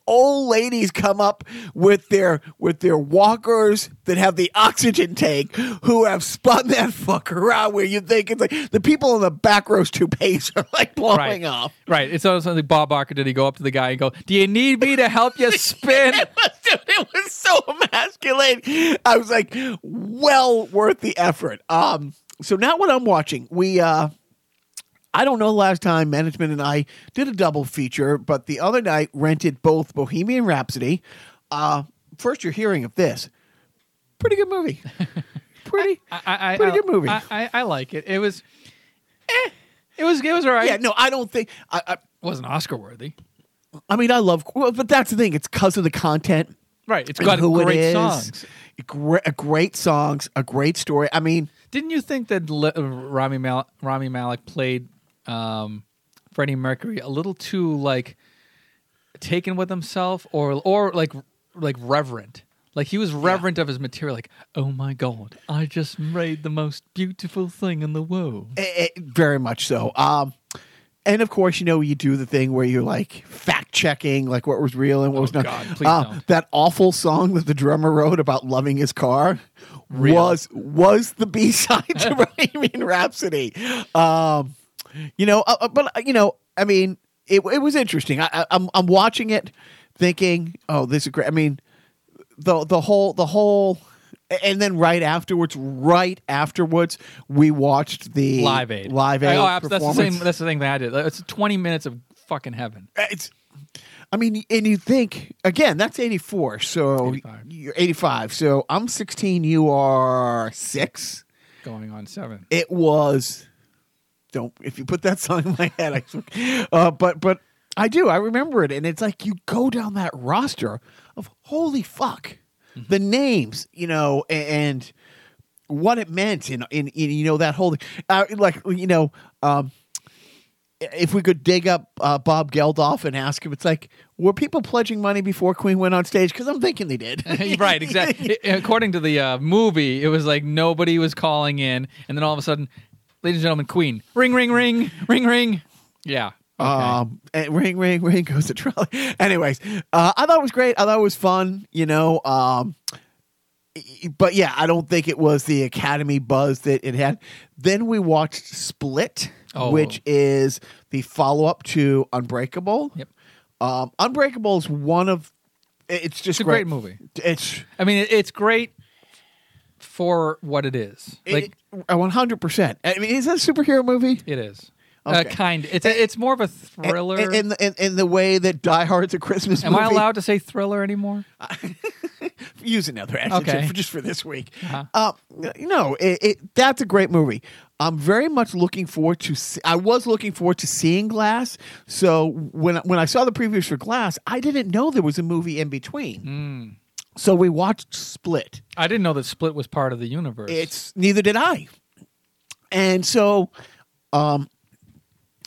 old ladies come up with their with their walkers that have the oxygen tank who have spun that fucker around where you think it's like the people in the back rows toupees are like blowing right. off. Right. It's also like Bob Barker. Did he go up to the guy and go, "Do you need me to help you spin?" It was, dude, it was so emasculating. I was like, well worth the effort. Um, so now what I'm watching, we uh I don't know the last time management and I did a double feature, but the other night rented both Bohemian Rhapsody. Uh first you're hearing of this. Pretty good movie. Pretty I, I, Pretty I, good movie. I, I, I like it. It was, eh, it was, it was all right. Yeah, no, I don't think I wasn't Oscar worthy. I mean I love well, but that's the thing, it's because of the content. Right. It's got who it great is. songs. Great, great songs, a great story. I mean, Didn't you think that Le- Rami, Mal- Rami Malek played um, Freddie Mercury a little too like taken with himself, or or like like reverent? Like he was reverent of his material. Like, oh my god, I just made the most beautiful thing in the world. Eh, eh, very much so. Um, and of course, you know, you do the thing where you're like fact checking, like what was real and what Oh, was not. God, Uh. That awful song that the drummer wrote about loving his car Real. was was the B side to Bohemian Rhapsody. Um, you know, uh, uh, but uh, you know, I mean, it it was interesting. I, I, I'm I'm watching it, thinking, oh, this is great. I mean, the the whole the whole. And then right afterwards, right afterwards, we watched the Live Aid, Live Aid. Oh, that's the performance. same. That's the thing that I did. It's twenty minutes of fucking heaven. It's, I mean, and you think again, that's eighty four. So 85. you're eighty five. So I'm sixteen. You are six. Going on seven. It was. Don't if you put that song in my head, I. Uh, but but I do. I remember it, and it's like you go down that roster of holy fuck, the names, you know, a- and. What it meant, in, in, in you know that whole, uh, like you know, um, if we could dig up uh, Bob Geldof and ask him, it's like, were people pledging money before Queen went on stage? Because I'm thinking they did. right, exactly. According to the uh, movie, it was like nobody was calling in, and then all of a sudden, ladies and gentlemen, Queen, ring, ring, ring, ring, ring. Yeah. Okay. Um, ring, ring, ring goes the trolley. Anyways, uh, I thought it was great. I thought it was fun. You know, um, but yeah, I don't think it was the Academy buzz that it had. Then we watched Split, Oh. which is the follow up to Unbreakable. Yep. Um, Unbreakable is one of. It's just It's a great movie. It's I mean, it's great for what it is. Like one hundred percent. I mean, is that a superhero movie? it is. Uh, kind. It's a, it's more of a thriller. In, in, in, in the way that Die Hard's a Christmas movie. Am movie. I allowed to say thriller anymore? use another adjective Okay. for just for this week. Uh-huh. Uh, no, it, it, that's a great movie. I'm very much looking forward to. See, I was looking forward to seeing Glass. So when when I saw the previews for Glass, I didn't know there was a movie in between. So we watched Split. I didn't know that Split was part of the universe. It's neither did I. And so, um,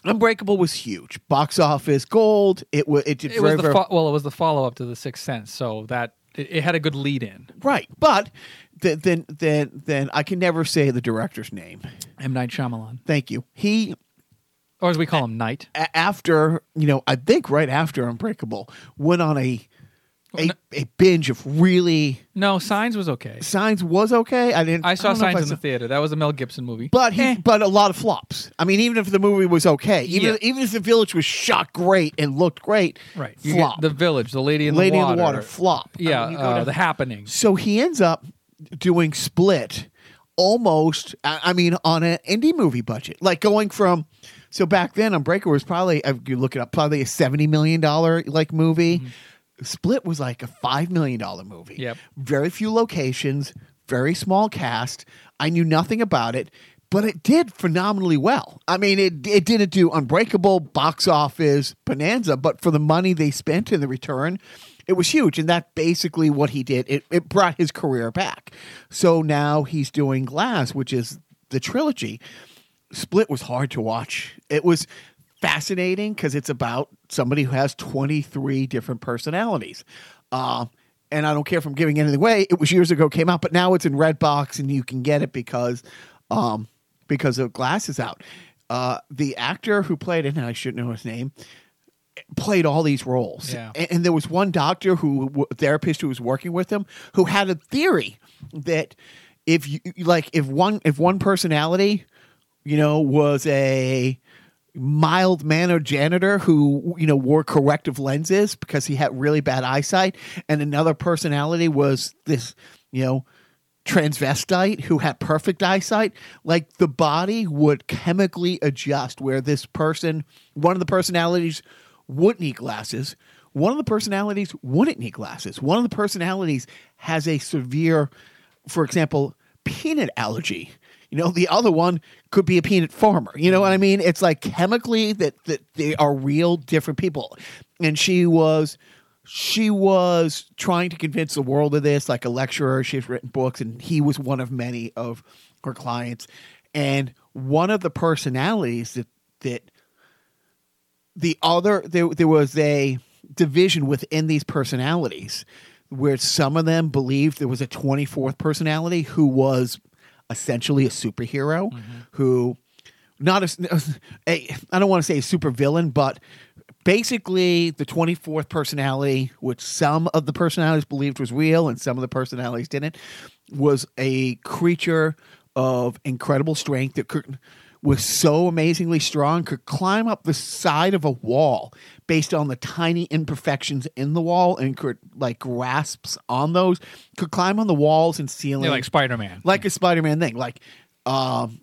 Unbreakable was huge. Box office gold. It was. It did it very was the very fo- well, it was the follow up to the Sixth Sense, so that it, it had a good lead in. right. But th- then then then I can never say the director's name. M Night Shyamalan. Thank you. He or as we call him, Knight. after you know, I think right after Unbreakable, went on a a, a binge of really No, Signs was okay. Signs was okay. I didn't. I saw if Signs I in the theater. That was a Mel Gibson movie. But he, Eh. but a lot of flops. I mean, even if the movie was okay, even Yeah. even if the village was shot great and looked great, right, flop. the Village, the Lady in Lady the Water, in the Water, flop. I Yeah, mean, uh, the Happening. So he ends up doing Split almost, I I mean, on an indie movie budget. Like going from, so back then, Unbreaker was probably, if you look it up, probably a $70 million like movie. Split was like a $5 million movie. Mm-hmm. Yep. Very few locations, very small cast. I knew nothing about it. But it did phenomenally well. I mean, it it didn't do unbreakable box office bonanza, but for the money they spent in the return, it was huge. And that's basically what he did. It it brought his career back. So now he's doing Glass, which is the trilogy. Split was hard to watch. It was fascinating because it's about somebody who has 23 different personalities. Uh, and I don't care if I'm giving anything away. It was years ago, came out, but now it's in Redbox and you can get it because um, because of Glass is out. Uh, the actor who played it, and I shouldn't know his name, played all these roles. Yeah. And, and there was one doctor who therapist who was working with him who had a theory that if you like if one if one personality, you know, was a mild mannered janitor who you know wore corrective lenses because he had really bad eyesight. And another personality was this you know transvestite who had perfect eyesight. Like the body would chemically adjust where this person one of the personalities would need glasses one of the personalities wouldn't need glasses one of the personalities has a severe for example peanut allergy you know the other one could be a peanut farmer. You know what i mean? It's like chemically that that they are real different people. And she was she was trying to convince the world of this like a lecturer. She's written books and he was one of many of her clients. And one of the personalities that that the other there, there was a division within these personalities where some of them believed there was a 24th personality who was essentially a superhero mm-hmm. who not a, a I don't want to say a super villain but basically the 24th personality which some of the personalities believed was real and some of the personalities didn't was a creature of incredible strength that could was so amazingly strong could climb up the side of a wall based on the tiny imperfections in the wall and could like grasps on those could climb on the walls and ceilings Yeah, like Spider Man. like a Spider-Man thing, like, um,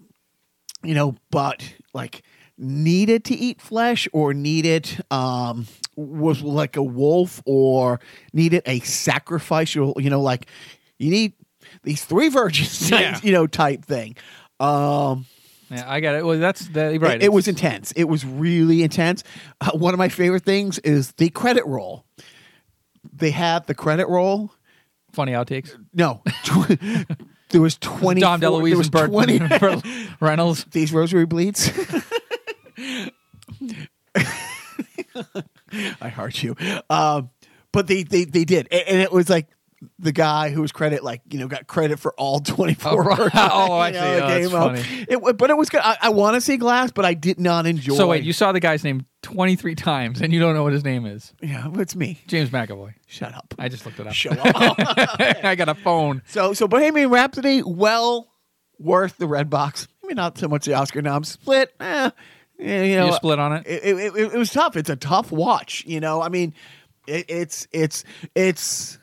you know, but like needed to eat flesh or needed um was like a wolf or needed a sacrificial, you know, like you need these three virgins, Yeah. you know, type thing. Um, yeah, I got it. Well, that's the, right. it, it was intense. It was really intense. Uh, one of my favorite things is the credit roll. They had the credit roll. funny outtakes. No, there was twenty. Dom there DeLuise was and Burt, 20 Burt Reynolds. these rosary bleeds. I heart you. Um, but they, they they did, and it was like the guy who was credit, like you know, got credit for all twenty four. Oh, right. Oh, I see. Oh, that's funny. It, but it was good. I, I want to see Glass, but I did not enjoy. So wait, you saw the guy's name twenty three times, and you don't know what his name is? yeah, it's me. James McAvoy. Shut up. I just looked it up. Show up. I got a phone. so so Bohemian Rhapsody, well worth the red box. Maybe not so much the Oscar nom. Split, eh, you know, You split on it. it, it, it, it was tough. It's a tough watch. You know, I mean, it, it's it's it's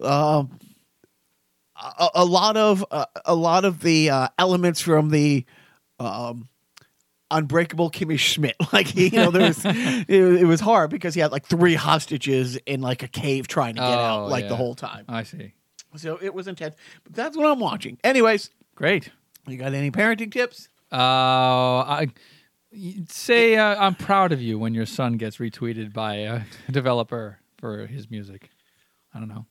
um, a, a lot of uh, a lot of the uh, elements from the um, Unbreakable Kimmy Schmidt. Like you know, there was it, it was hard because he had like three hostages in like a cave trying to get out Oh, like the whole time. I see. So it was intense. But that's what I'm watching. Anyways, Great. you got any parenting tips? Uh, I say uh, I'm proud of you when your son gets retweeted by a developer for his music. I don't know.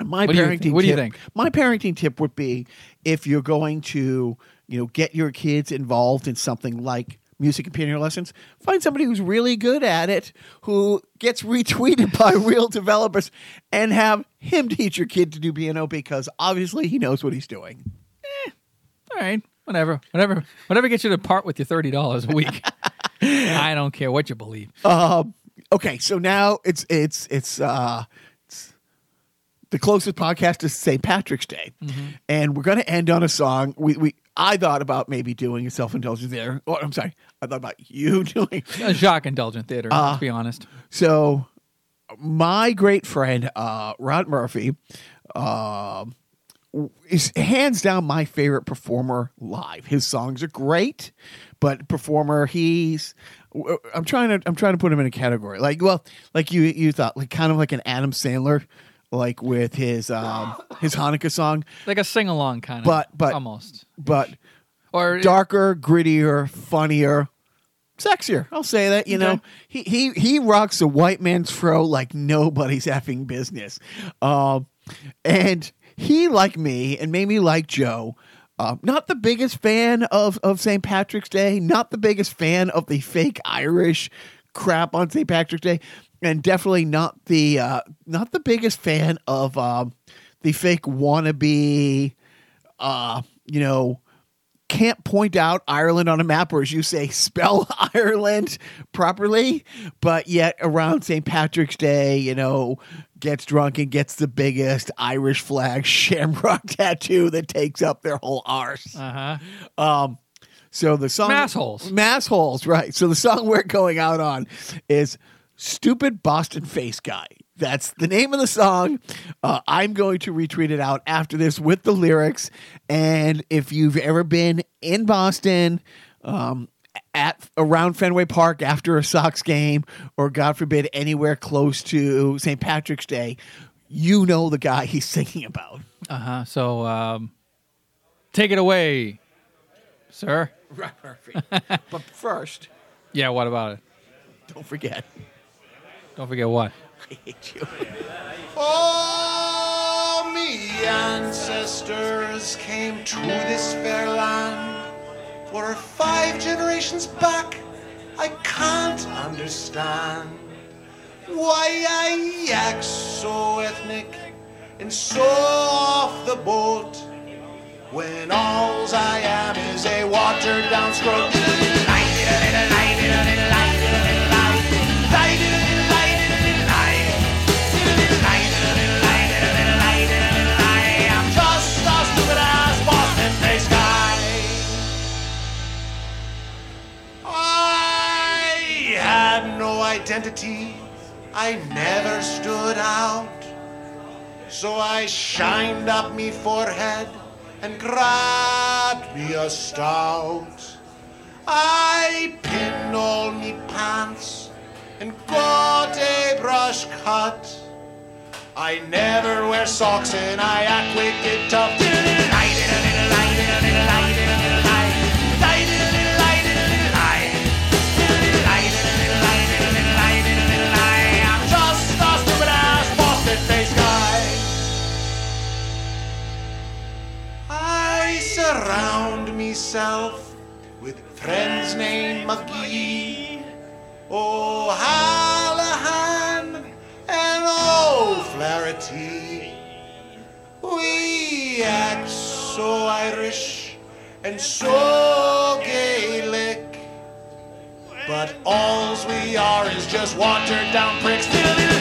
My What parenting think- what do you think? My parenting tip would be if you're going to, you know, get your kids involved in something like music and piano lessons, find somebody who's really good at it, who gets retweeted by real developers, and have him teach your kid to do piano because obviously he knows what he's doing. All right, whatever, whatever, whatever gets you to part with your thirty dollars a week. I don't care what you believe. Um, okay, so now it's it's it's uh it's the closest podcast is St. Patrick's Day, and we're going to end on a song. We we I thought about maybe doing a self indulgent theater. Oh, I'm sorry, I thought about you doing. A Jacques indulgent theater. let's be honest. So, my great friend uh, Rod Murphy um is hands down my favorite performer live. His songs are great, but performer he's I'm trying to I'm trying to put him in a category like well like you you thought like kind of like an Adam Sandler like with his um his Hanukkah song, Like a sing along kind of. But- but- almost. but Or darker, grittier, funnier, sexier. I'll say that. You know, Okay. he he he rocks a white man's fro like nobody's effing business. Um, and he, like me, and maybe like Joe. Uh, not the biggest fan of, of St. Patrick's Day, not the biggest fan of the fake Irish crap on St. Patrick's Day, and definitely not the uh, not the biggest fan of um, the fake wannabe, uh, you know, can't point out Ireland on a map, or as you say, spell Ireland properly, but yet around St. Patrick's Day, you know, gets drunk and gets the biggest Irish flag shamrock tattoo that takes up their whole arse. uh huh. Um, so the song Massholes. Massholes, right. So the song we're going out on is Stupid Boston Face Guy. That's the name of the song. Uh, I'm going to retweet it out after this with the lyrics. And if you've ever been in Boston, um, at around Fenway Park after a Sox game, or God forbid, anywhere close to St. Patrick's Day, you know the guy he's singing about. Uh huh. So um, take it away, sir. Right, Murphy. but first, Yeah. What about it? don't forget, Don't forget what. I hate you. Oh, me ancestors came to this fair land for five generations back. I can't understand why I act so ethnic and so off the boat when alls I am is a watered down scroll. Identity. I never stood out. So I shined up me forehead and grabbed me a stout. I pinned all me pants and got a brush cut. I never wear socks and I act wicked tough. Surround myself with friends named McGee, O'Hallahan, and O'Flaherty. We act so Irish and so Gaelic, but alls we are is just watered down pricks.